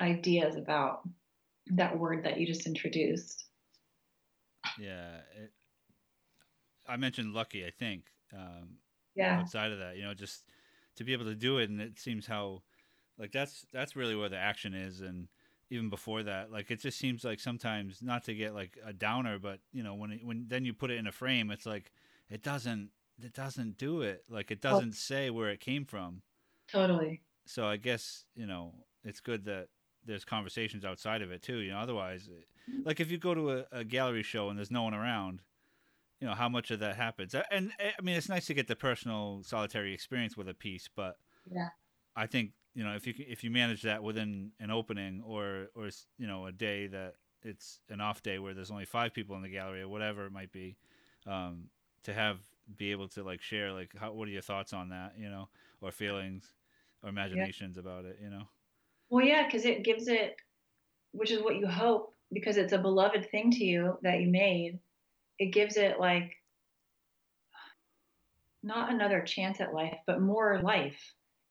ideas about that word that you just introduced. Yeah, it, I mentioned lucky. I think. Um, yeah. Outside of that, you know, just to be able to do it, and it seems how, like that's that's really where the action is, and even before that like it just seems like sometimes not to get like a downer but you know when it, when then you put it in a frame it's like it doesn't it doesn't do it like it doesn't oh. say where it came from totally so i guess you know it's good that there's conversations outside of it too. You know, otherwise, like if you go to a, a gallery show and there's no one around, you know how much of that happens. And I mean, it's nice to get the personal solitary experience with a piece, but yeah, I think you know if you if you manage that within an opening or or you know a day that it's an off day where there's only five people in the gallery or whatever it might be, um, to have be able to like share like how what are your thoughts on that you know or feelings or imaginations yeah. about it you know. Well, yeah, because it gives it, which is what you hope, because it's a beloved thing to you that you made. It gives it like not another chance at life, but more life.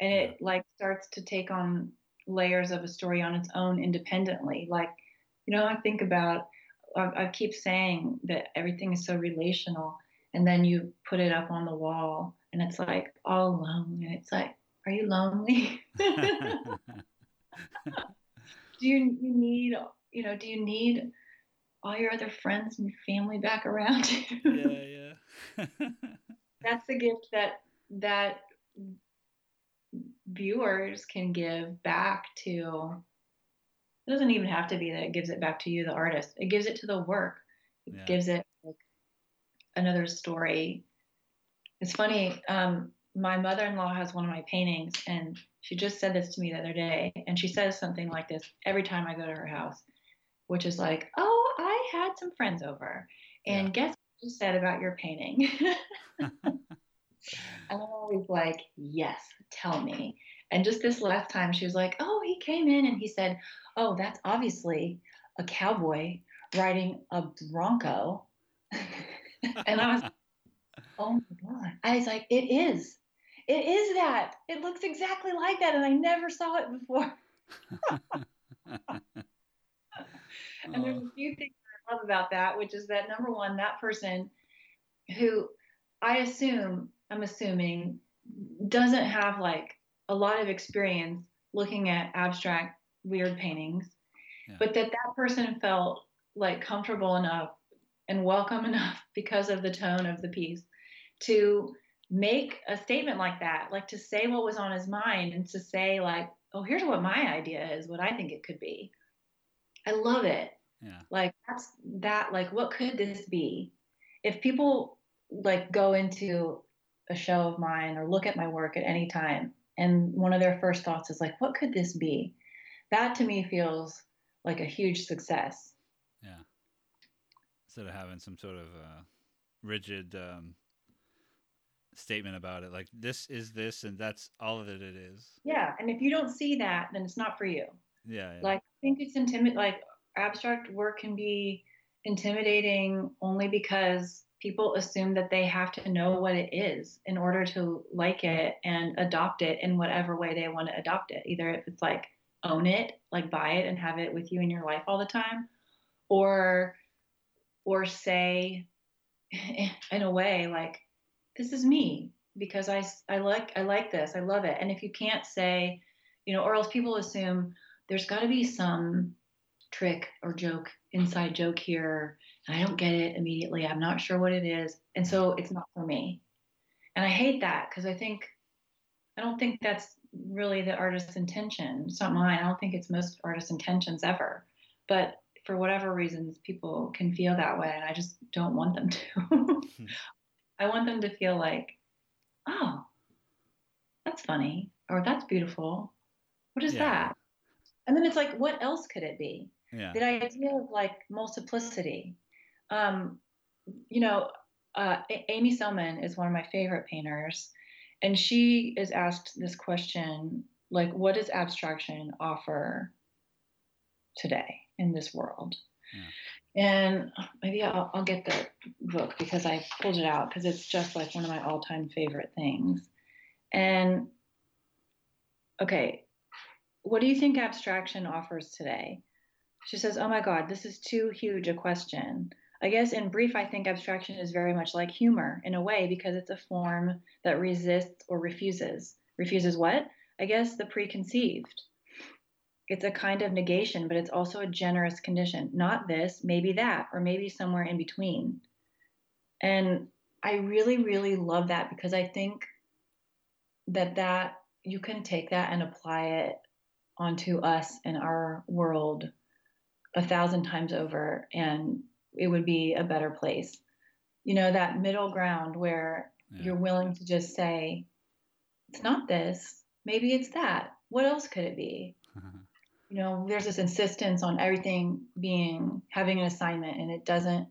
And it like starts to take on layers of a story on its own independently. Like you know i think about I, I keep saying that everything is so relational and then you put it up on the wall and it's like all alone and it's like are you lonely? Do you, you need you know do you need all your other friends and family back around you. Yeah yeah. That's the gift that that viewers can give back to it doesn't even have to be that it gives it back to you the artist. It gives it to the work. It yeah. gives it like another story. It's funny um, my mother-in-law has one of my paintings and she just said this to me the other day and she says something like this every time i go to her house which is like oh had some friends over and yeah. guess what you said about your painting I'm always like, yes, tell me. And just this last time, she was like, oh, he came in and he said, oh, that's obviously a cowboy riding a Bronco. and I was, oh my God. I was like, it is. It is that. It looks exactly like that. And I never saw it before. and there's a few things love about that, which is that number one, that person who I assume I'm assuming, doesn't have like a lot of experience looking at abstract weird paintings, yeah. but that that person felt like comfortable enough and welcome enough because of the tone of the piece to make a statement like that, like to say what was on his mind and to say like, oh, here's what my idea is, what I think it could be. I love it. Yeah. Like that's that like what could this be? If people like go into a show of mine or look at my work at any time and one of their first thoughts is like what could this be that to me feels like a huge success yeah instead of having some sort of uh, rigid um, statement about it like this is this and that's all that it is yeah and if you don't see that then it's not for you yeah, yeah. like i think it's intimate like abstract work can be intimidating only because people assume that they have to know what it is in order to like it and adopt it in whatever way they want to adopt it. Either if it's like own it, like buy it and have it with you in your life all the time, or or say in a way like this is me because I I like I like this. I love it. And if you can't say, you know, or else people assume there's got to be some trick or joke, inside joke here and I don't get it immediately. I'm not sure what it is. And so it's not for me. And I hate that because I think, I don't think that's really the artist's intention. It's not mine. I don't think it's most artists' intentions ever. But for whatever reasons, people can feel that way. And I just don't want them to. Hmm. I want them to feel like, oh, that's funny or that's beautiful. What is yeah. that? And then it's like, what else could it be? Yeah. The idea of like multiplicity um, you know, uh, Amy Sillman is one of my favorite painters, and she is asked this question like, what does abstraction offer today in this world? Yeah. And maybe I'll, I'll get the book because I pulled it out because it's just like one of my all time favorite things. And okay, what do you think abstraction offers today? She says, Oh my God, this is too huge a question. I guess in brief, I think abstraction is very much like humor in a way because it's a form that resists or refuses. Refuses what? I guess the preconceived. It's a kind of negation, but it's also a generous condition. Not this, maybe that, or maybe somewhere in between. And I really, really love that because I think that that you can take that and apply it onto us and our world a thousand times over and it would be a better place. You know that middle ground where Yeah. you're willing to just say it's not this. Maybe it's that. What else could it be? You know there's this insistence on everything being having an assignment and it doesn't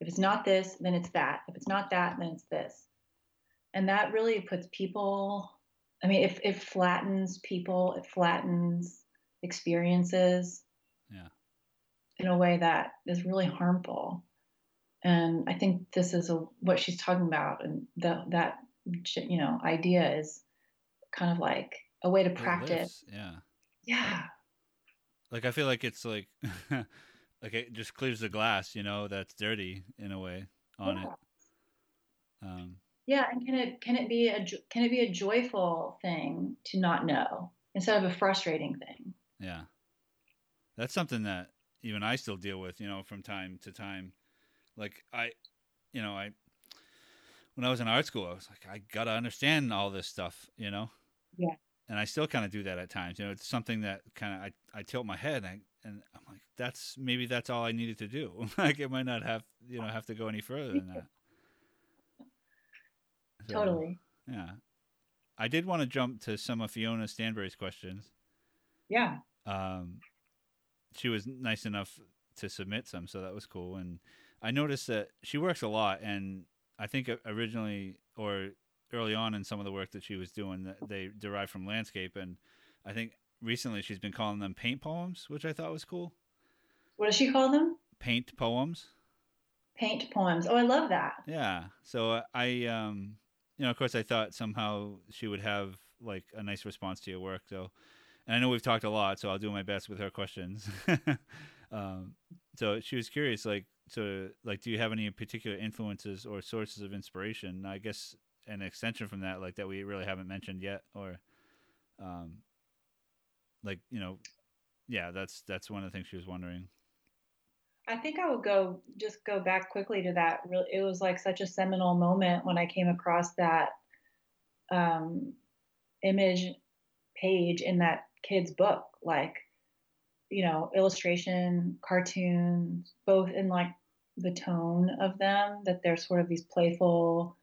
if it's not this then it's that. If it's not that then it's this. And that really puts people i mean if it flattens people it flattens experiences. In a way that is really harmful and i think this is a, what she's talking about and that that you know idea is kind of like a way to practice Yeah. yeah Like I feel like it's like like it just clears the glass, you know, that's dirty in a way on Yeah. it. Um Yeah, and can it can it be a can it be a joyful thing to not know instead of a frustrating thing? Yeah. That's something that even I still deal with, you know, from time to time. Like I you know, I when I was in art school, I was like I got to understand all this stuff, you know. Yeah. And I still kind of do that at times. You know, it's something that kind of I I tilt my head and, I, and I'm like that's maybe that's all I needed to do. like it might not have, you know, have to go any further than that. So, Totally. Yeah. I did want to jump to some of Fiona Stanbury's questions Yeah. um, she was nice enough to submit some, so that was cool. And I noticed that she works a lot, and I think originally or early on in some of the work that she was doing, that they derived from landscape, and I think recently she's been calling them paint poems, which I thought was cool. What does she call them? Paint poems. Paint poems. Oh, I love that. Yeah. So uh, I, um, you know, of course, I thought somehow she would have like a nice response to your work. So, and I know we've talked a lot, so I'll do my best with her questions. um, so she was curious, like, so, like, do you have any particular influences or sources of inspiration? I guess an extension from that, like, that we really haven't mentioned yet, or, um, like, you know, yeah, that's that's one of the things she was wondering. I think I would go just go back quickly to that. It was like such a seminal moment when I came across that um, image page in that kid's book. Like, you know, illustration, cartoons, both in like the tone of them. That they're sort of these playful,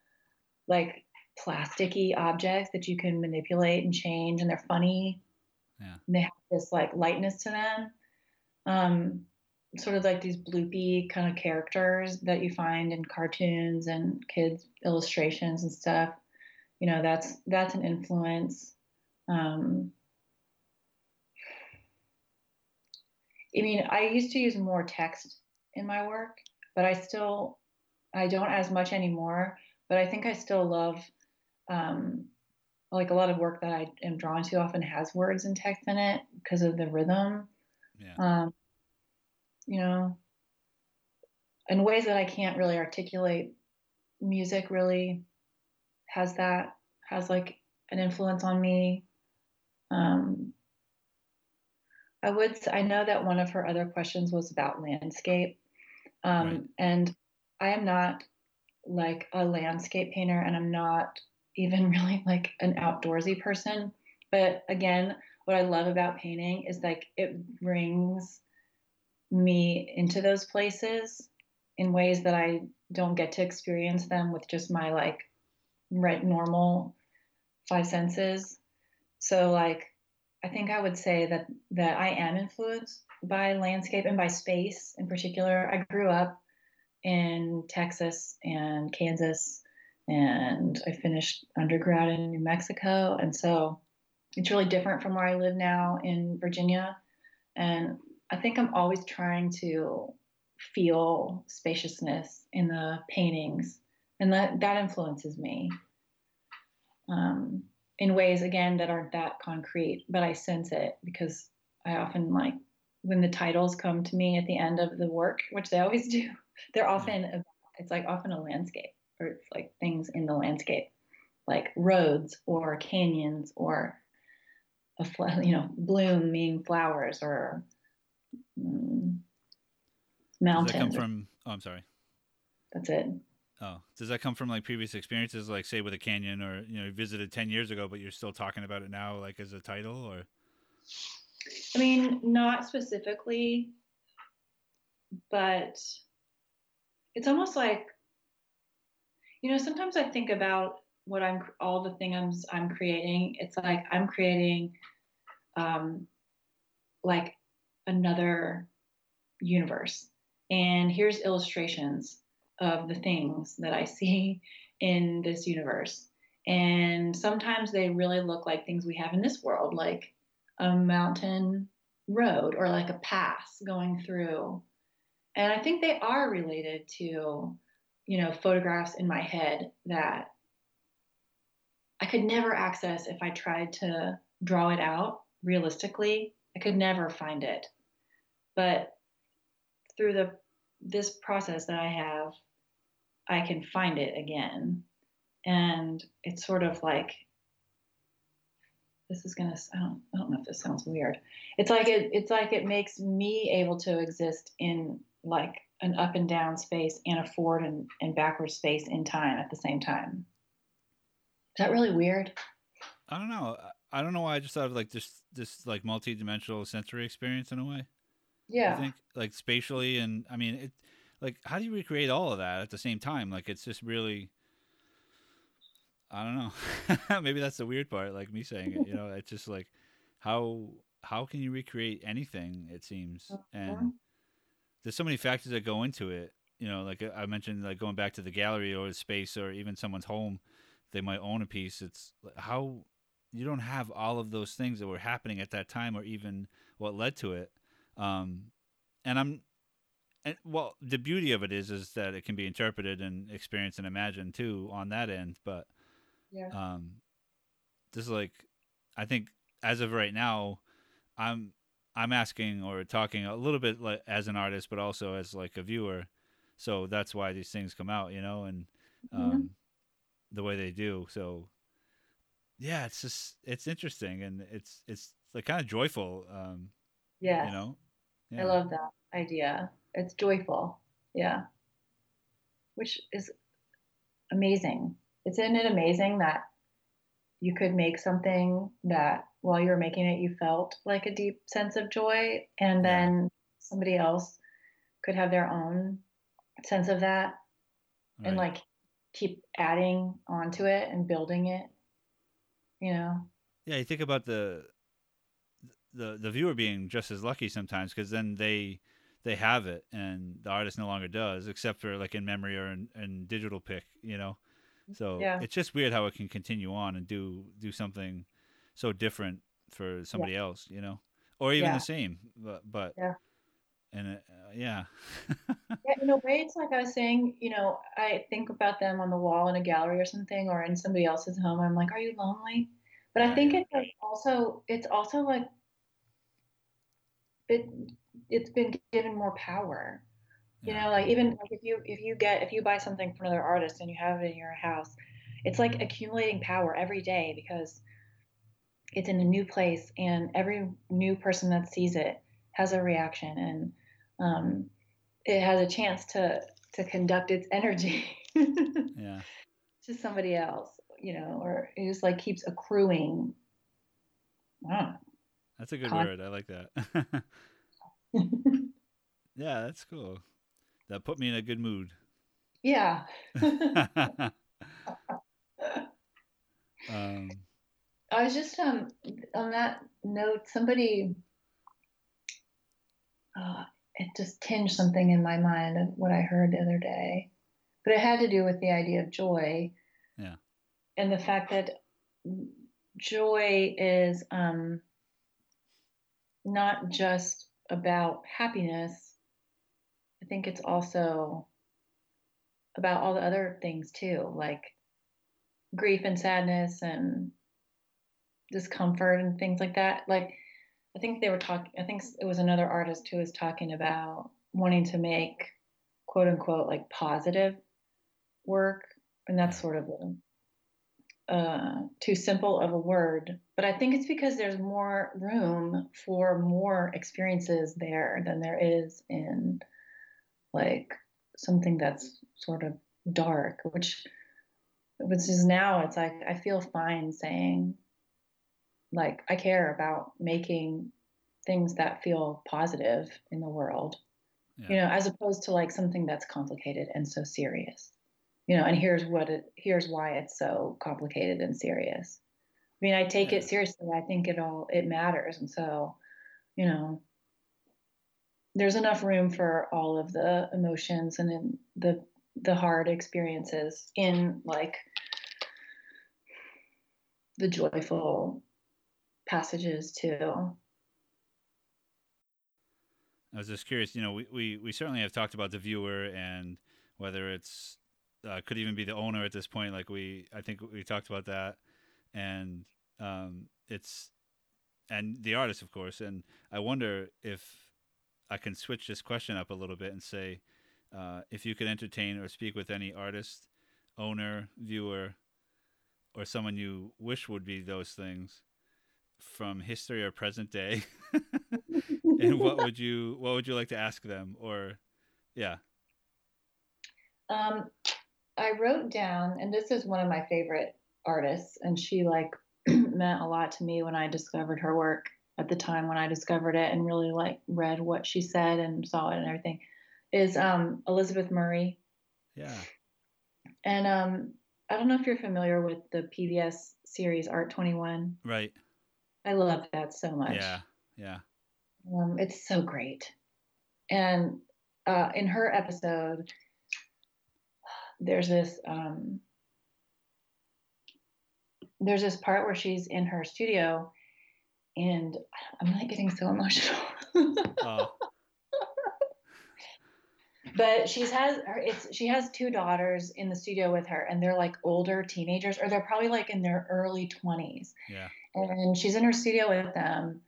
like plasticky objects that you can manipulate and change, and they're funny. Yeah. And they have this like lightness to them. Um, sort of like these bloopy kind of characters that you find in cartoons and kids illustrations and stuff you know that's that's an influence um, i mean i used to use more text in my work but i still i don't as much anymore but i think i still love um, like a lot of work that i am drawn to often has words and text in it because of the rhythm Yeah. um, you know, in ways that I can't really articulate. Music really has that, has like an influence on me. Um, I would, I know that one of her other questions was about landscape. Um, Right. And I am not like a landscape painter and I'm not even really like an outdoorsy person. But again, what I love about painting is like it brings me into those places in ways that I don't get to experience them with just my like right normal five senses. So like I think I would say that that I am influenced by landscape and by space in particular. I grew up in Texas and Kansas and I finished undergrad in New Mexico. And so it's really different from where I live now in Virginia. And I think I'm always trying to feel spaciousness in the paintings, and that that influences me. Um, in ways again that aren't that concrete, but I sense it because I often like when the titles come to me at the end of the work, which they always do. They're often about, it's like often a landscape or it's like things in the landscape, like roads or canyons or a fl- you know bloom meaning flowers or mm, Does that come from? Oh, I'm sorry. That's it. Oh, does that come from like previous experiences, like say with a canyon, or you know, you visited ten years ago, but you're still talking about it now, like as a title, or I mean, not specifically, but it's almost like, you know, sometimes I think about what I'm, all the things I'm, I'm creating. It's like I'm creating, um, like another universe. And here's illustrations of the things that I see in this universe. And sometimes they really look like things we have in this world, like a mountain road or like a pass going through. And I think they are related to, you know, photographs in my head that I could never access if I tried to draw it out realistically. I could never find it. But through the this process that I have, I can find it again. And it's sort of like this is gonna I don't, I don't know if this sounds weird. It's like it it's like it makes me able to exist in like an up and down space and a forward and, and backward space in time at the same time. Is that really weird? I don't know. I don't know why I just thought of like this this like multi-dimensional sensory experience in a way. Yeah. I think like spatially and I mean it like how do you recreate all of that at the same time? Like it's just really I don't know. Maybe that's the weird part, like me saying it. You know, it's just like how how can you recreate anything? It seems, and there's so many factors that go into it. You know, like I mentioned, like going back to the gallery or the space or even someone's home, they might own a piece. It's how you don't have all of those things that were happening at that time or even what led to it. Um, and I'm, and well, the beauty of it is, is that it can be interpreted and experienced and imagined too on that end. But Yeah. um, this is like, I think as of right now, I'm I'm asking or talking a little bit like as an artist, but also as like a viewer. So that's why these things come out, you know, and um, Mhm. the way they do. So yeah, it's just it's interesting and it's it's like kind of joyful, um, Yes. you know. I love that idea. It's joyful. Yeah. Which is amazing. Isn't it amazing that you could make something that while you were making it, you felt like a deep sense of joy, and then somebody else could have their own sense of that and like keep adding onto it and building it, you know? Yeah, you think about the the the viewer being just as lucky sometimes because then they they have it and the artist no longer does, except for like in memory or in, in digital pick, you know. So Yeah. it's just weird how it can continue on and do do something so different for somebody else, you know, or even Yeah. the same, but but Yeah. and uh, yeah, Yeah, in a way, it's like I was saying, you know, I think about them on the wall in a gallery or something, or in somebody else's home. I'm like, are you lonely? But I think it's like also, it's also like it, it's been given more power. You know, like even like if you if you get if you buy something from another artist and you have it in your house, it's like accumulating power every day because it's in a new place and every new person that sees it has a reaction and um, it has a chance to to conduct its energy yeah, to somebody else, you know, or it just like keeps accruing. I that's a good Con- word. I like that. yeah, that's cool. That put me in a good mood. yeah. um, I was just um on that note, somebody uh, it just tinged something in my mind of what I heard the other day, but it had to do with the idea of joy. Yeah. And the fact that joy is um, not just about happiness. I think it's also about all the other things too, like grief and sadness and discomfort and things like that. Like, I think they were talking, I think it was another artist who was talking about wanting to make quote unquote like positive work. And that's sort of a, uh, too simple of a word. But I think it's because there's more room for more experiences there than there is in like something that's sort of dark, which which is now it's like I feel fine saying like I care about making things that feel positive in the world yeah. you know as opposed to like something that's complicated and so serious you know and here's what it here's why it's so complicated and serious mean i take yeah. it seriously i think it all it matters and so you know there's enough room for all of the emotions and in the the hard experiences in like the joyful passages too I was just curious. You know, we, we, we certainly have talked about the viewer and whether it's uh, could even be the owner at this point. Like we, I think we talked about that, and um, it's and the artist, of course. And I wonder if I can switch this question up a little bit and say, uh, if you could entertain or speak with any artist, owner, viewer, or someone you wish would be those things from history or present day. and what would you what would you like to ask them or yeah um i wrote down and this is one of my favorite artists and she like meant a lot to me when i discovered her work at the time when i discovered it and really like read what she said and saw it and everything is um elizabeth murray. Yeah. And um i don't know if you're familiar with the pbs series art 21 right. I love that so much. Yeah yeah. Um, it's so great. And uh, in her episode, there's this um, there's this part where she's in her studio, and I'm like getting so emotional. oh. But she's has her it's she has two daughters in the studio with her, and they're like older teenagers, or they're probably like in their early 20s. Yeah. And she's in her studio with them,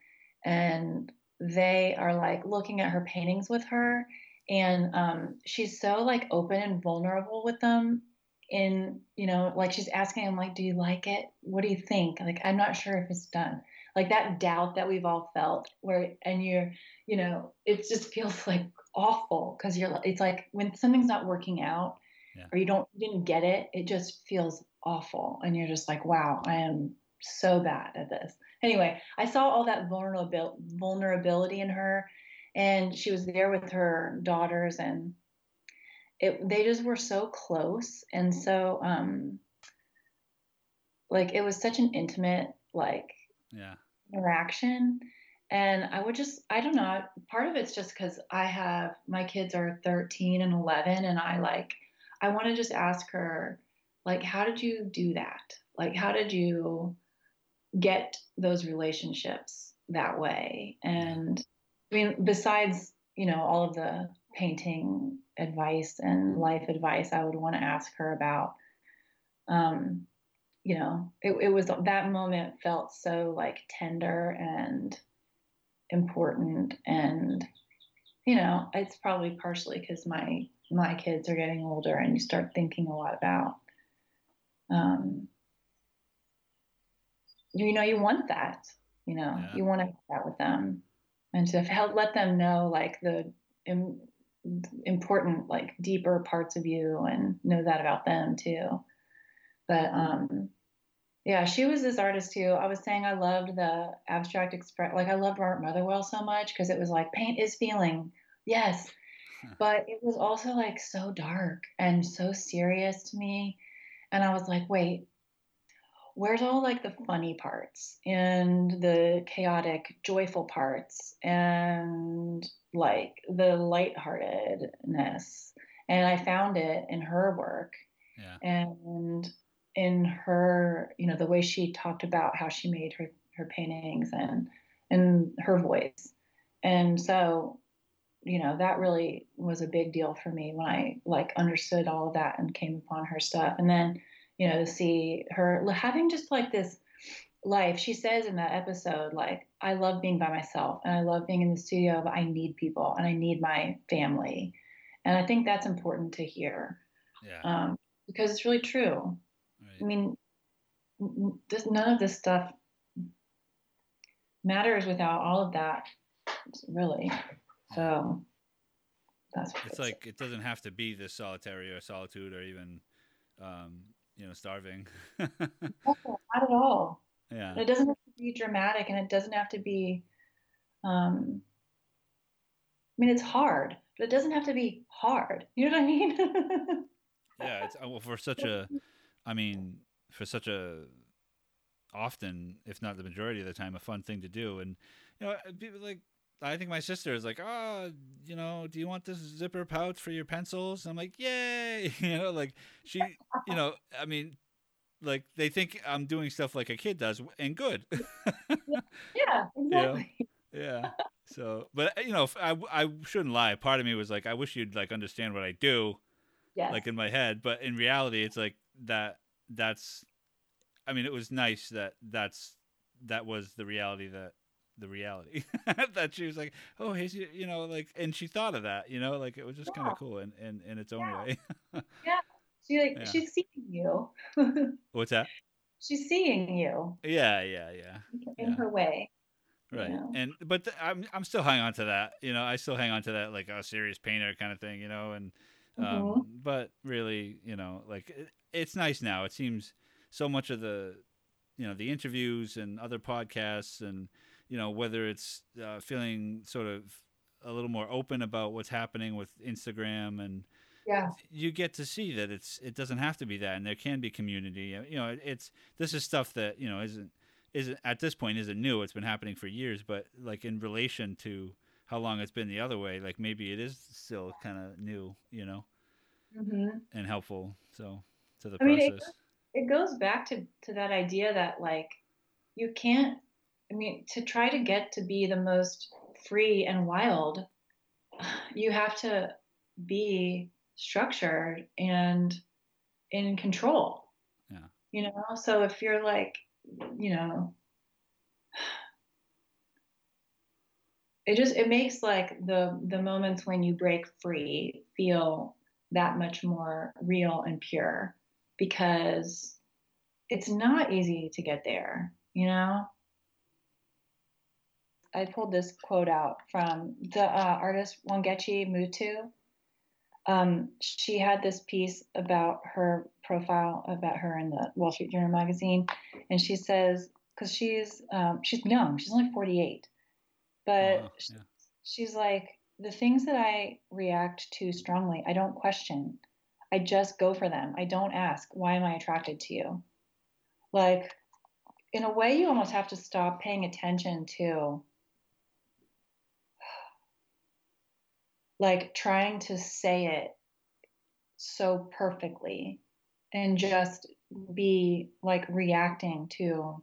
and they are like looking at her paintings with her and um, she's so like open and vulnerable with them in you know like she's asking him like do you like it? What do you think? Like i'm not sure if it's done. Like that doubt that we've all felt where and you're you know it just feels like awful because you're it's like when something's not working out yeah. or you don't you didn't get it it just feels awful and you're just like wow i am so bad at this. Anyway, I saw all that vulnerability vulnerability in her, and she was there with her daughters, and it they just were so close, and so um, like it was such an intimate like yeah interaction. And I would just, I don't know, part of it's just because I have, my kids are 13 and 11, and I like, I want to just ask her, like, how did you do that? Like, how did you get those relationships that way. And I mean, besides, you know, all of the painting advice and life advice, I would want to ask her about, um, you know, it, it was that moment felt so like tender and important. And, you know, it's probably partially because my, my kids are getting older and you start thinking a lot about, um, you know you want that you know yeah. you want to have that with them and to help let them know like the Im- important like deeper parts of you and know that about them too. But um yeah she was this artist too. I was saying i loved the abstract express like i loved art motherwell so much because it was like paint is feeling. Yes. But it was also like so dark and so serious to me. And i was like wait where's all like the funny parts and the chaotic, joyful parts and like the lightheartedness? And I found it in her work. Yeah. And in her, you know, the way she talked about how she made her, her paintings and and her voice. And so, you know, that really was a big deal for me when I like understood all of that and came upon her stuff. And then you know, see her having just like this life. She says in that episode, like, I love being by myself and I love being in the studio, but I need people and I need my family. And I think that's important to hear. Yeah. Um, because it's really true. Right. I mean, this, none of this stuff matters without all of that, really. So that's it's like it doesn't have to be this solitary or solitude or even um, you know, starving. no, not at all. Yeah. It doesn't have to be dramatic and it doesn't have to be Um, I mean, it's hard, but it doesn't have to be hard. You know what I mean? yeah, it's uh, well for such a, I mean, for such a often, if not the majority of the time, a fun thing to do. And you know, people like I think my sister is like, oh, you know, do you want this zipper pouch for your pencils? I'm like, yay, you know, like she, you know, I mean, like they think I'm doing stuff like a kid does, and good. yeah, exactly. You know? Yeah. So, but you know, I I shouldn't lie. Part of me was like, I wish you'd like understand what I do, yes. like in my head. But in reality, it's like that. That's, I mean, it was nice that that's that was the reality that the reality that she was like, oh, he's you know, like, and she thought of that, you know, like it was just yeah. kind of cool in, in in its own yeah. way. yeah, she like yeah. she's seeing you. What's that? She's seeing you. Yeah, yeah, yeah. In her way. Right, and but th- I'm I'm still hanging on to that. You know, I still hang on to that like a serious painter kind of thing. You know, and um, mm-hmm. but really, you know, like it, it's nice now. It seems so much of the, you know, the interviews and other podcasts and you know whether it's uh, feeling sort of a little more open about what's happening with Instagram and yeah. you get to see that it's it doesn't have to be that and there can be community. You know it's this is stuff that you know isn't isn't at this point isn't new. It's been happening for years but like in relation to how long it's been the other way like maybe it is still kind of new you know? Mm-hmm. and helpful so to the I process mean, it, it goes back to to that idea that like you can't I mean, to try to get to be the most free and wild, you have to be structured and in control. Yeah. You know, so if you're like, you know, it just it makes like the the moments when you break free feel that much more real and pure because it's not easy to get there, you know? I pulled this quote out from the uh, artist Wangechi Mutu. Um, she had this piece about her profile about her in the Wall Street Journal magazine, and she says because she's um, she's young, she's only 48, but yeah. she's like the things that I react to strongly, I don't question. I just go for them. I don't ask, why am I attracted to you? Like, in a way, you almost have to stop paying attention to like trying to say it so perfectly and just be like reacting to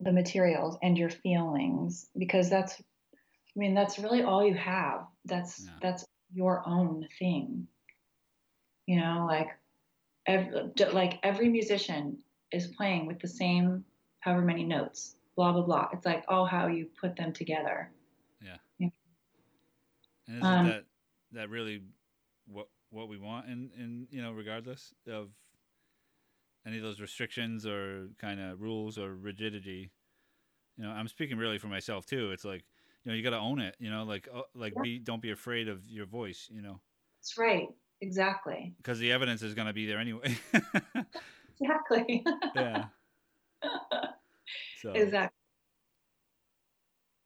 the materials and your feelings because that's i mean that's really all you have. That's yeah. that's your own thing. You know like every, like every musician is playing with the same however many notes blah blah blah. It's like all how you put them together and isn't um, that that really what what we want in in you know regardless of any of those restrictions or kind of rules or rigidity? You know, I'm speaking really for myself too. It's like you know you got to own it. You know, like uh, like yeah. be don't be afraid of your voice. You know. That's right. Exactly. Because the evidence is going to be there anyway. exactly. yeah. So. Exactly.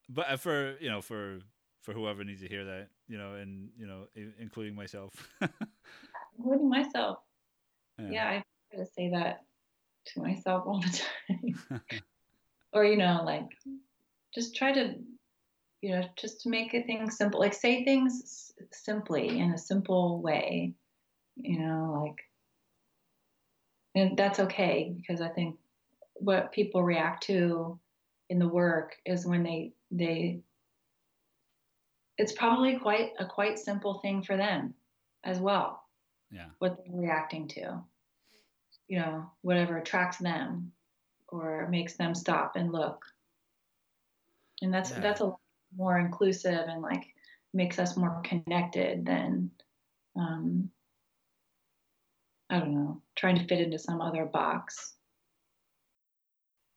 But uh, for you know for for whoever needs to hear that, you know, and you know, including myself. including myself. Yeah. yeah, I try to say that to myself all the time. or you know, like just try to, you know, just to make a thing simple. Like say things simply in a simple way. You know, like, and that's okay because I think what people react to in the work is when they they it's probably quite a quite simple thing for them as well. Yeah. What they're reacting to. You know, whatever attracts them or makes them stop and look. And that's yeah. that's a more inclusive and like makes us more connected than um I don't know, trying to fit into some other box.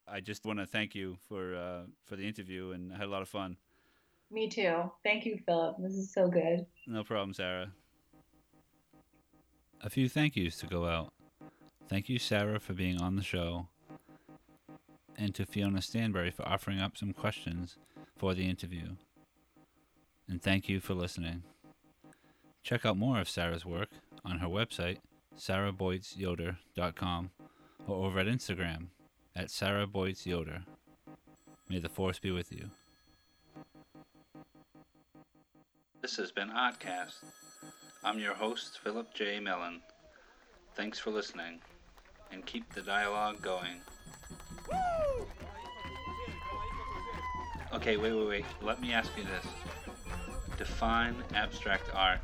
I just want to thank you for uh, for the interview, and I had a lot of fun. Me too. Thank you, Phillip. This is so good. No problem, Sarah. A few thank yous to go out. Thank you, Sarah, for being on the show, and to Fiona Stanbury for offering up some questions for the interview. And thank you for listening. Check out more of Sarah's work on her website, sarahboytsyoder.com, or over at Instagram at sarahboytsyoder. May the force be with you. This has been ahtcast. I'm your host, Phillip J. Mellen. Thanks for listening, and keep the dialogue going. Okay, wait, wait, wait. Let me ask you this. Define abstract art.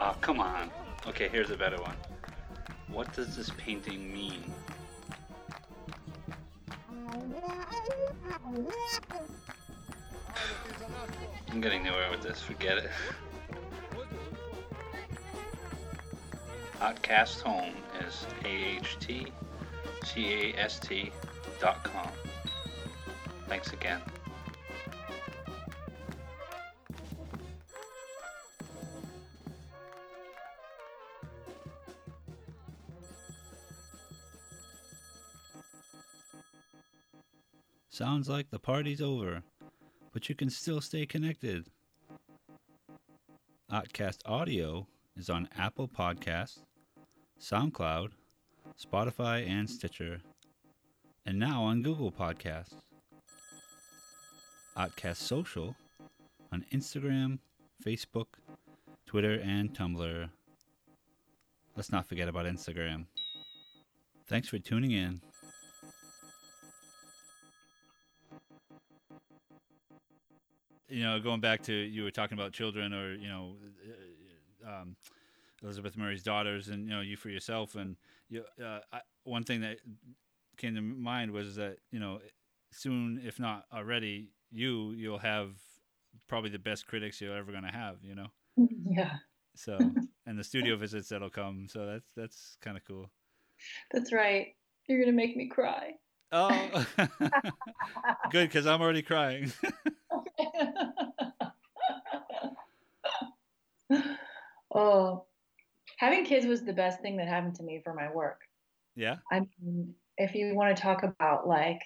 Oh, come on. Okay, here's a better one. What does this painting mean? I'm getting nowhere with this. Forget it. ahtcast Home is A-H-T-C-A-S-T dot com. Thanks again. Sounds like the party's over, but you can still stay connected. ahtcast Audio is on Apple Podcasts, SoundCloud, Spotify, and Stitcher, and now on Google Podcasts. ahtcast Social on Instagram, Facebook, Twitter, and Tumblr. Let's not forget about Instagram. Thanks for tuning in. You know, going back to you were talking about children, or you know, um, Elizabeth Murray's daughters, and you know, you for yourself, and you. Uh, I, one thing that came to mind was that you know, soon, if not already, you you'll have probably the best critics you're ever going to have. You know. Yeah. So, and the studio visits that'll come. So that's that's kind of cool. That's right. You're gonna make me cry. Oh, good because I'm already crying. oh, having kids was the best thing that happened to me for my work. Yeah. I mean, if you want to talk about like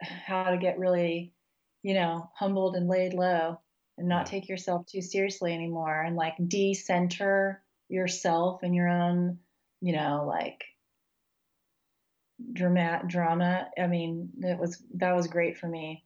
how to get really, you know, humbled and laid low and not take yourself too seriously anymore and like decenter yourself and your own, you know, like drama drama. I mean, that was that was great for me.